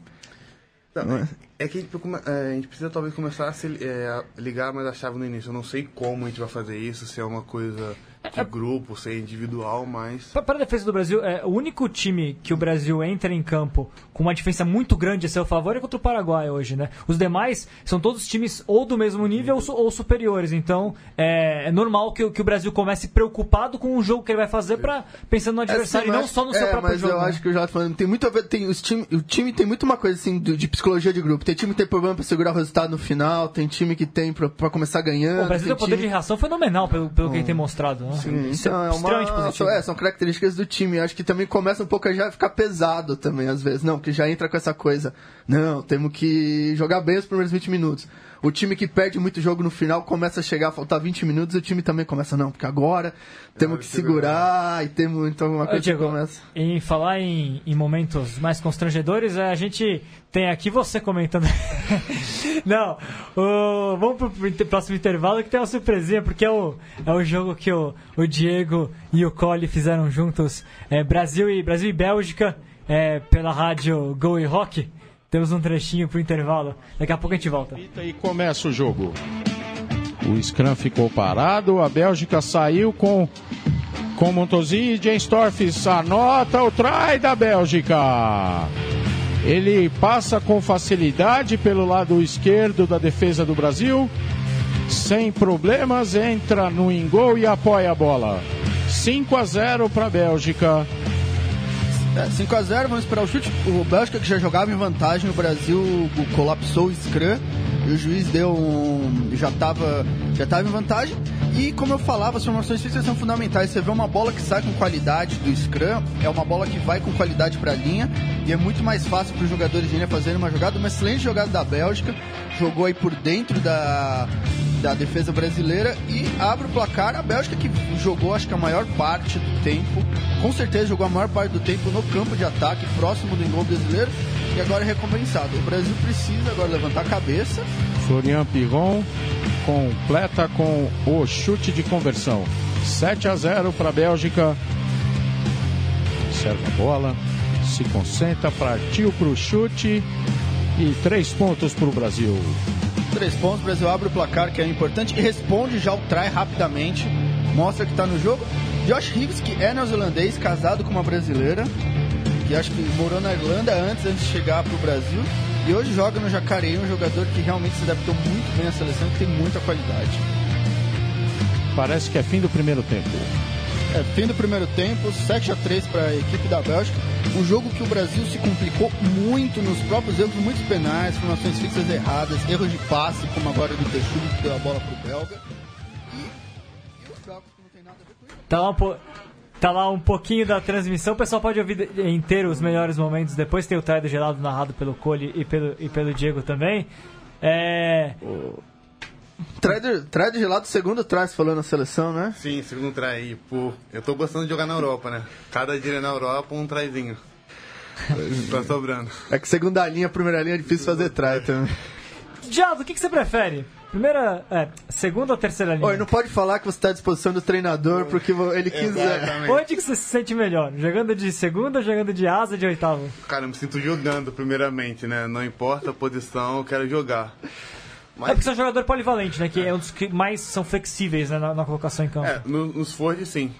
Não, é, é que a gente, come- é, a gente precisa talvez começar a, se, é, a ligar mais a chave no início. Eu não sei como a gente vai fazer isso, se é uma coisa de grupo, se é individual, mas... Pa- Para a defesa do Brasil, é, o único time que o Brasil entra em campo com uma diferença muito grande a seu favor é contra o Paraguai hoje, né? Os demais são todos times ou do mesmo nível ou, ou superiores. Então, é, é normal que, o- que o Brasil comece preocupado com o jogo que ele vai fazer para pensando no adversário É, e sim, não mas- só no seu é, próprio mas jogo. eu né? acho que o Jota falando, tem muito a ver, tem os time, o time tem muito uma coisa assim do- de psicologia de grupo. Tem time que tem problema pra segurar o resultado no final, tem time que tem pra, pra começar ganhando. O Brasil tem um tem poder time... de reação fenomenal pelo, pelo que ele tem mostrado. Né? Isso Então, é, é uma, são, é, são características do time. Eu acho que também começa um pouco a já ficar pesado também, às vezes. Não, que já entra com essa coisa. Não, temos que jogar bem os primeiros 20 minutos. O time que perde muito jogo no final começa a chegar a faltar 20 minutos e o time também começa, não, porque agora temos que segurar e temos então uma coisa que Diego, começa. em falar em, em momentos mais constrangedores, a gente tem aqui você comentando. (laughs) Não, o- vamos pro, próximo intervalo que tem uma surpresinha, porque é o, é o jogo que o, o Diego e o Cole fizeram juntos, é, Brasil, e, Brasil e Bélgica, é, pela rádio Go e Rock. Temos um trechinho pro intervalo. Daqui a pouco a gente volta. E começa o jogo. O Scrum ficou parado, a Bélgica saiu com com Montosi e Jenstorff anota o try da Bélgica. Ele passa com facilidade pelo lado esquerdo da defesa do Brasil. sem problemas, entra no Ingol e apoia a bola. 5 a 0 para a Bélgica. É, 5x0, vamos esperar o chute. O Bélgica que já jogava em vantagem, o Brasil colapsou o Scrum o juiz deu um. já estava já tava em vantagem. E como eu falava, as formações físicas são fundamentais. Você vê uma bola que sai com qualidade do Scrum, é uma bola que vai com qualidade para a linha e é muito mais fácil para os jogadores de linha fazerem uma jogada. Uma excelente jogada da Bélgica, jogou aí por dentro da, da defesa brasileira e abre o placar. A Bélgica que jogou, acho que a maior parte do tempo, com certeza jogou a maior parte do tempo no campo de ataque, próximo do gol brasileiro, e agora é recompensado. O Brasil precisa agora levantar a cabeça. Florian Piron completa com o chute de conversão. 7 a 0 para a Bélgica. Serve a bola, se concentra, partiu para o chute e três pontos para o Brasil. Três pontos, o Brasil abre o placar, que é importante, e responde já o try rapidamente, mostra que está no jogo. Josh Higgs, que é neozelandês, casado com uma brasileira, que acho que morou na Irlanda antes, antes de chegar para o Brasil, e hoje joga no Jacareí, um jogador que realmente se adaptou muito bem à seleção e que tem muita qualidade. Parece que é fim do primeiro tempo. É, fim do primeiro tempo, 7 a 3 para a equipe da Bélgica. Um jogo que o Brasil se complicou muito nos próprios erros, muitos penais, formações fixas erradas, erros de passe, como agora do Texudo que deu a bola para o belga. E, e os belgas que não tem nada a ver com isso. Tá po- tá lá um pouquinho da transmissão. O pessoal pode ouvir inteiro os melhores momentos. Depois tem o trai do gelado narrado pelo Cole e pelo, e pelo Diego também. É. Trader, trader gelado, segundo traz falando na seleção, né? Sim, segundo try aí, pô. Eu tô gostando de jogar na Europa, né? Cada dia na Europa, um tryzinho. (laughs) tá sobrando. É que segunda linha, primeira linha é difícil fazer try também. Gelado, o que, que você prefere? Primeira. É, segunda ou terceira linha? Oi, não pode falar que você está à disposição do treinador porque ele quiser. Exatamente. Onde que você se sente melhor? Jogando de segunda, jogando de asa, de oitava? Cara, eu me sinto jogando, primeiramente, né? Não importa a posição, eu quero jogar. É porque você é um jogador polivalente, né? Que é um dos que mais são flexíveis né, na, na colocação em campo. É, no- nos Forge, sim.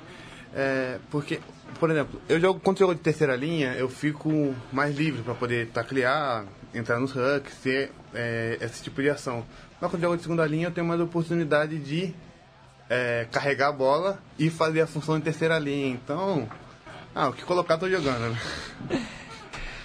É, porque, por exemplo, eu jogo quando eu jogo de terceira linha, eu fico mais livre para poder taclear, entrar nos hooks, ter é, esse tipo de ação. Mas quando jogo de segunda linha, eu tenho mais oportunidade de é, carregar a bola e fazer a função de terceira linha. Então, ah, o que colocar, tô jogando. né? (laughs)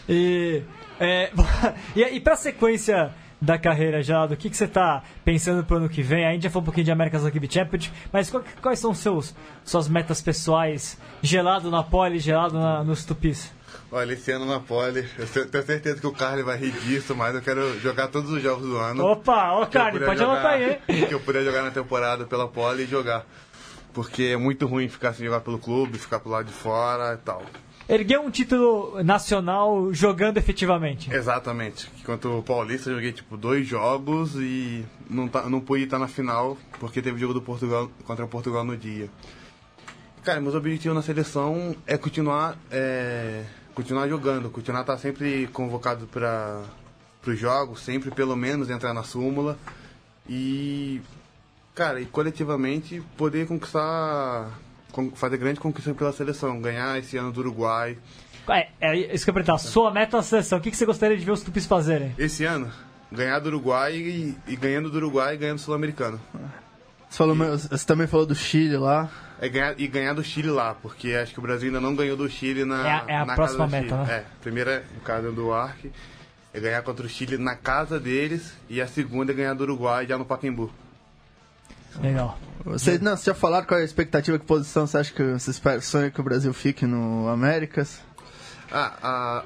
E, é, (laughs) e, e pra sequência da carreira, Gelado, o que, que você tá pensando pro ano que vem? A falou um pouquinho de America's Rugby Championship, mas qual- quais são seus, suas metas pessoais? Gelado na pole, gelado na, nos tupis? Olha, esse ano na pole, eu tenho certeza que o Carly vai rir disso, mas eu quero jogar todos os jogos do ano. Opa, ó, Carly, pode jogar- anotar aí? (laughs) Que eu puder jogar na temporada pela pole e jogar. Porque é muito ruim ficar sem jogar pelo clube, ficar pro lado de fora e tal. Ergueu um título nacional jogando efetivamente. Exatamente. Enquanto o Paulista, eu joguei tipo dois jogos e não, tá, não pude estar na final porque teve jogo do Portugal contra Portugal no dia. Cara, meus objetivos na seleção é continuar, é, continuar jogando, continuar estar sempre convocado para os jogos, sempre pelo menos entrar na súmula e, cara, e coletivamente poder conquistar, con- fazer grande conquista pela seleção, ganhar esse ano do Uruguai. É, é isso que eu ia perguntar. Sua meta na seleção, o que, que você gostaria de ver os tupis fazerem? Esse ano, ganhar do Uruguai e, e ganhando do Uruguai e ganhando do Sul-Americano. Você, falou, você também falou do Chile lá. É ganhar, e ganhar do Chile lá, porque acho que o Brasil ainda não ganhou do Chile na. É a- é a na próxima casa do meta, Chile. né? É, primeira, no caso do Arque, é ganhar contra o Chile na casa deles e a segunda é ganhar do Uruguai já no Pacaembu. Legal. Vocês, não, vocês já falaram qual é a expectativa, que posição você acha que você espera, sonha que o Brasil fique no Américas? Ah, a-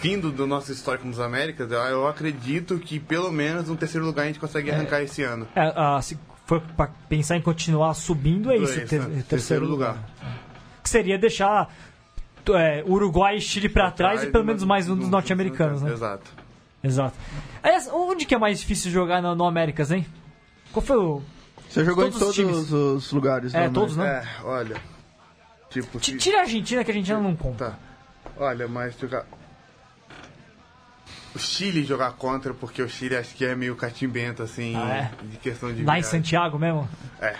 vindo do nosso histórico nos Américas, eu, acredito que pelo menos um terceiro lugar a gente consegue arrancar esse ano. É, ah, se for pra pensar em continuar subindo, é isso, É isso, ter- né? terceiro, Terceiro lugar. Que seria deixar é, Uruguai e Chile pra trás e pelo menos mais um dos do- norte-americanos, né? Exato. Exato. Aliás, onde que é mais difícil jogar no, no Américas, hein? Qual foi o. Você jogou Todos em os todos times. os lugares, É, do todos, né? É, olha. Tipo, Tira a Argentina, que a Argentina não conta. Tá. Olha, mas. O Chile jogar contra, porque o Chile acho que é meio catimbento, assim, Ah, é? de questão de. Lá em viagem. Santiago mesmo? É.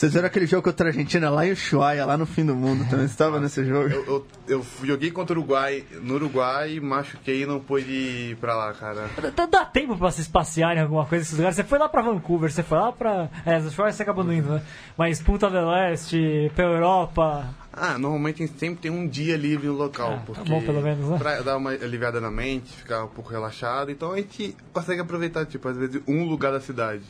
Vocês viram aquele jogo contra a Argentina lá em Ushuaia, lá no fim do mundo também? Você estava nesse jogo? Eu, eu, eu joguei contra o Uruguai no Uruguai, machuquei e não pude ir pra lá, cara. Dá, dá tempo pra se passear em alguma coisa nesses lugares. Você foi lá pra Vancouver, você foi lá pra. É, Ushuaia você acabou não indo, né? Mas Punta del Leste, pra Europa. Ah, normalmente a gente sempre tem um dia livre no local, Ah, tá porque bom, pelo menos, né? pra dar uma aliviada na mente, ficar um pouco relaxado, então a gente consegue aproveitar, tipo, às vezes um lugar da cidade.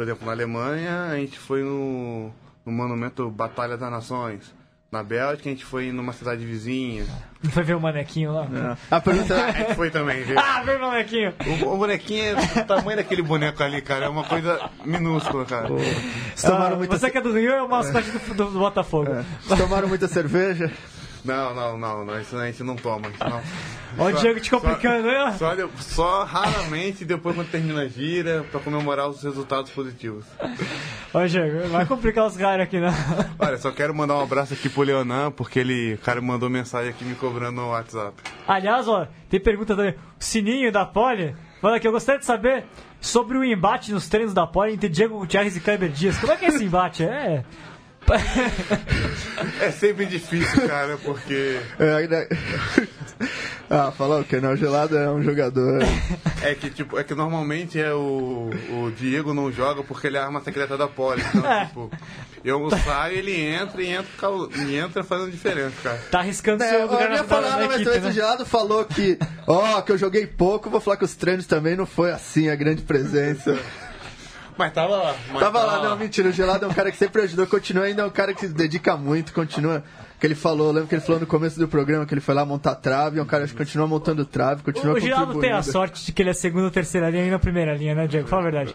Por exemplo, na Alemanha a gente foi no, no monumento Batalha das Nações. Na Bélgica a gente foi numa cidade vizinha. Não (laughs) foi ver o manequinho lá? A pergunta A gente foi também, viu? (laughs) Ah, ver o manequinho! O, o bonequinho é do tamanho daquele boneco ali, cara. É uma coisa minúscula, cara. Vocês tomaram Ah, muita, Você que é do Rio é o mascote do, do, do Botafogo. vocês tomaram muita cerveja? Não, não, não, não. Isso a gente não toma. Isso não. Olha o Diego te complicando, né? Só, só raramente depois quando termina a gira pra comemorar os resultados positivos. Ó, Diego, vai complicar os caras aqui, né? Olha, só quero mandar um abraço aqui pro Leonan, porque ele, o cara mandou mensagem aqui me cobrando no WhatsApp. Aliás, ó, tem pergunta também. O sininho da Poli. Fala aqui, eu gostaria de saber sobre o embate nos treinos da Poli entre Diego Gutierrez e Kleber Dias. Como é que é esse embate? É. É sempre difícil, cara, porque É, ainda... (laughs) ah, falou que não, o Gelado é um jogador. é que tipo, é que normalmente é o, o Diego não joga porque ele é a arma secreta da Poli. Então, É. tipo, eu saio, ele entra e entra, e entra fazendo diferença, cara. Tá arriscando É, seu eu lugar na, falar, na, mas equipe, né? o Gelado falou que, ó, que eu joguei pouco, vou falar que os treinos também não foi assim a grande presença. Mas tava lá. mas Tava lá, não, mentira. O Gelado é um cara que sempre ajudou, continua ainda é um cara que se dedica muito, continua. Que ele falou, eu lembro que ele falou no começo do programa que ele foi lá montar trave, é um cara que continua montando trave, continua O Giraldo tem a sorte de que ele é segunda ou terceira linha e na primeira linha, né, Diego? Fala a verdade.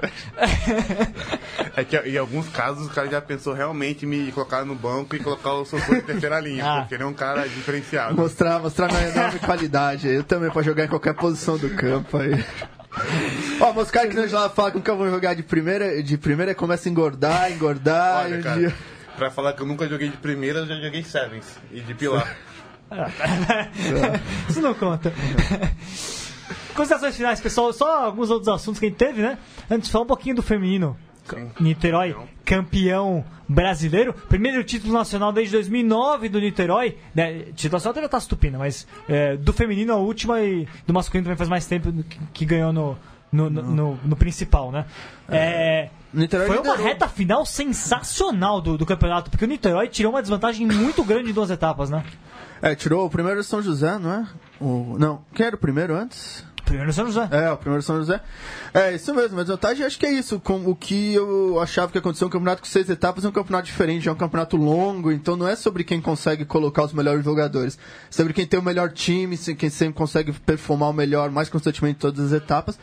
É que em alguns casos o cara já pensou realmente em me colocar no banco e colocar o Sossô de terceira linha, Ah. porque ele é um cara diferenciado. Mostrar, mostrar minha enorme qualidade. Eu também pra jogar em qualquer posição do campo aí. Ó, mas os caras que lá falam que nunca vão jogar de primeira, de primeira começa a engordar, engordar. e Olha, um cara, dia- pra falar que eu nunca joguei de primeira, eu já joguei Sevens e de pilar. (laughs) Isso não conta. Considerações finais, pessoal. Só alguns outros assuntos que a gente teve, né? Antes, falar um pouquinho do feminino. Niterói, campeão brasileiro. Primeiro título nacional desde 2009 do Niterói. Né, título nacional teve a Taça Tupina, mas é, do feminino a última e do masculino também faz mais tempo que, que ganhou no, no, no, no- no principal, né? É, Niterói foi uma liderou. reta final sensacional do, do campeonato, porque o Niterói tirou uma desvantagem muito grande em duas etapas, né? É, tirou o primeiro São José, não é? O... Não, quem era o primeiro antes? Primeiro São José. É, o primeiro São José. É, isso mesmo, mas vantagem acho que é isso. Com o que eu achava que aconteceu, um campeonato com seis etapas é um campeonato diferente, é um campeonato longo, então não é sobre quem consegue colocar os melhores jogadores. É sobre quem tem o melhor time, quem sempre consegue performar o melhor mais constantemente em todas as etapas.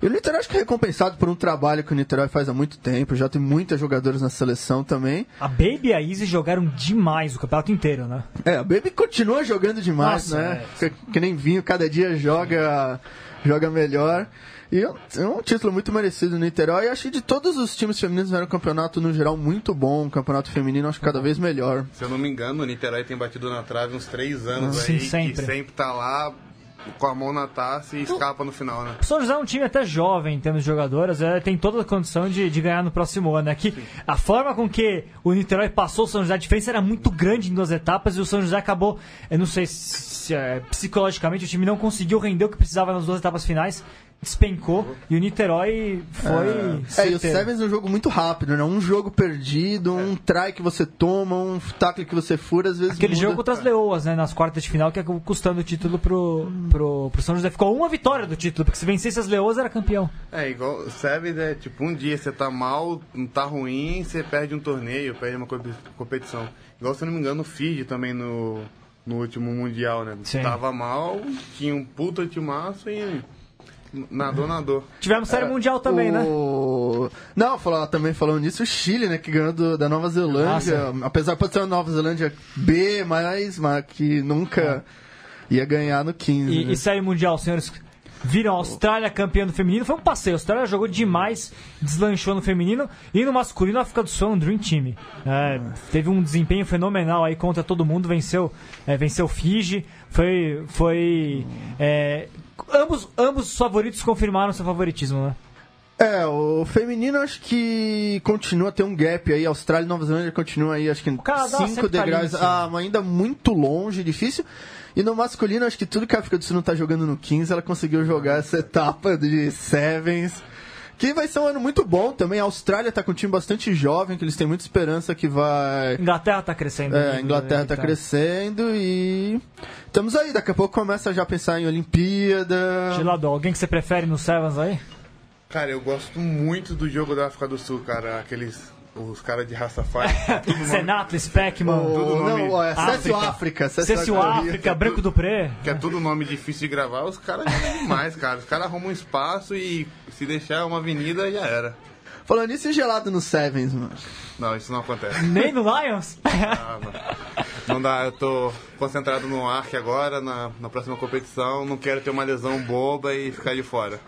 E o Niterói acho que é recompensado por um trabalho que o Niterói faz há muito tempo, já tem muitos jogadores na seleção também. A Baby e a Easy jogaram demais o campeonato inteiro, né? É, a Baby continua jogando demais, Nossa, né? é. Que, que nem vinho, cada dia joga, joga melhor. E é um- é título muito merecido no Niterói. E acho que de todos os times femininos era um campeonato, no geral, muito bom. Um campeonato feminino, acho que cada vez melhor. Se eu não me engano, o Niterói tem batido na trave uns três anos Sim, aí, sempre. que sempre tá lá com a mão na taça e escapa no final, né? O São José é um time até jovem em termos de jogadoras, é, tem toda a condição de, de ganhar no próximo ano. É que a forma com que o Niterói passou o São José, a diferença era muito grande em duas etapas e o São José acabou, eu não sei se, se, é, psicologicamente o time não conseguiu render o que precisava nas duas etapas finais, despencou e o Niterói foi. É, e o. Sevens é um jogo muito rápido, né? Um jogo perdido, um try que você toma, um tackle que você fura, às vezes Aquele muda. jogo contra as Leoas, né, nas quartas de final, que acabou custando o título pro, pro, pro São José. Ficou uma vitória do título, porque se vencesse as Leoas era campeão. É, igual o Sevens é tipo, um dia você tá mal, não tá ruim, você perde um torneio, perde uma co- competição. Igual, se eu não me engano, o Fiji também no, no último Mundial, né? Sim. Tava mal, tinha um puta timaço e nadou, nadou. Tivemos série mundial também, né? o... Não, falar, também falando nisso, o Chile, né, que ganhou do- da Nova Zelândia. Apesar de ser uma Nova Zelândia B, mas, mas que nunca ia ganhar no 15. E, né? e série mundial, senhores. Viram a Austrália campeã do feminino? Foi um passeio. A Austrália jogou demais, deslanchou no feminino. E no masculino, a África do Sul é um Dream Team. É, teve um desempenho fenomenal aí contra todo mundo. Venceu, é, venceu Fiji. Foi. foi é, ambos, ambos os favoritos confirmaram seu favoritismo, né? É, o feminino acho que continua a ter um gap aí. Austrália e Nova Zelândia continua aí, acho que Canadá cinco sempre tá ali em degraus. cima. Ah, ainda muito longe, difícil. E no masculino, acho que tudo que a África do Sul não tá jogando no 15, ela conseguiu jogar essa etapa de Sevens. Que vai ser um ano muito bom também. A Austrália tá com um time bastante jovem, que eles têm muita esperança que vai. Inglaterra tá crescendo. É, a né? Inglaterra tá Tá. crescendo e. Estamos aí, daqui a pouco começa já a pensar em Olimpíada. Gelado, alguém que você prefere no Sevens aí? Cara, eu gosto muito do jogo da África do Sul, cara. Aqueles. Os caras de (laughs) tudo nome- Senato, Speckman, O- Tudo nome- não, ó, é Cécio África. Cécio África, Branco do Pré. Que é tudo nome difícil de gravar, os caras jogam demais, cara. Os caras arrumam um espaço e se deixar uma avenida já era. Falando nisso, e gelado no Sevens, mano. Não, isso não acontece. Nem no Lions? Ah. Não dá, eu tô concentrado no Arc agora, na, na próxima competição. Não quero ter uma lesão boba e ficar de fora.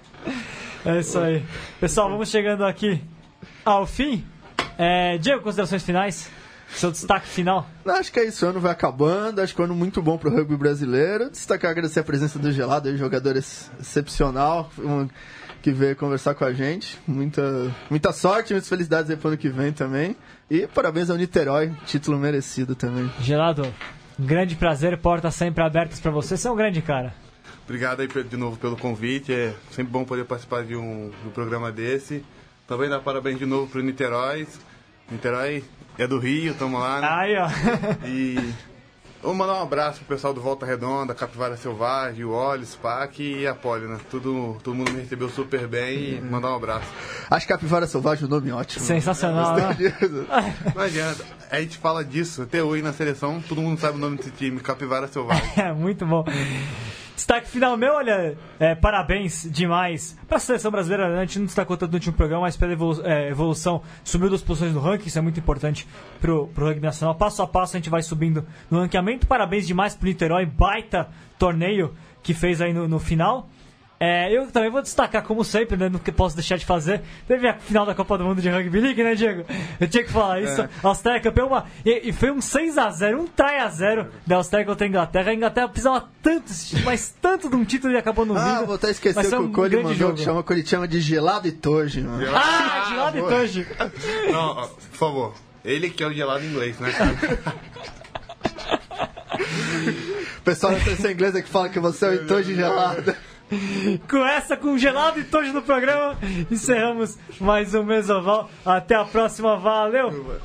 É isso aí. Pessoal, vamos chegando aqui ao fim. É, Diego, considerações finais? Seu destaque final? Acho que é isso, o ano vai acabando, acho que é um ano muito bom pro rugby brasileiro. Destacar agradecer a presença do Gelado, aí, jogador ex- excepcional, um, que veio conversar com a gente. Muita, muita sorte, muitas felicidades aí pro ano que vem também. E parabéns ao Niterói, título merecido também. Gelado, um grande prazer, portas sempre abertas pra você. Você é um grande cara. Obrigado aí de novo pelo convite. É sempre bom poder participar de um, de um programa desse. Também dar parabéns de novo pro Niterói. Niterói é do Rio, tamo lá, né? Aí, ó. E vou mandar um abraço pro pessoal do Volta Redonda, Capivara Selvagem, o Oli, Spac e a Poli, né? Tudo, todo mundo me recebeu super bem e mandar um abraço. Acho que Capivara Selvagem é um nome ótimo. Sensacional, né? (laughs) Não adianta, a gente fala disso até hoje na seleção, todo mundo sabe o nome desse time, Capivara Selvagem. (laughs) É, muito bom. Destaque final meu, olha, é, parabéns demais para a seleção brasileira. né? A gente não destacou tanto no último programa, mas pela evolu- é, evolução, subiu duas posições no ranking, isso é muito importante pro, pro rugby nacional. Passo a passo a gente vai subindo no ranqueamento. Parabéns demais pro Niterói, baita torneio que fez aí no, no final. É, eu também vou destacar, como sempre, né, no que posso deixar de fazer. Teve a final da Copa do Mundo de Rugby League, né, Diego? Eu tinha que falar isso. A Austrália é campeão, uma, e, e foi um 6x0, um try a 0 da Austrália contra a Inglaterra. A Inglaterra precisava tanto, mas tanto de um título e acabou no Ah, vou até esquecer que um o Cole mandou, jogo. que chama, que ele chama de gelado e toge, mano. Ah, de lado e. Toji. Não, ó, por favor, ele que é o gelado em inglês, né? cara? (laughs) O pessoal da inglesa que fala que você é o Itoji gelado com essa, com gelado e tojo no programa, encerramos mais um Mesoval. Até a próxima, valeu!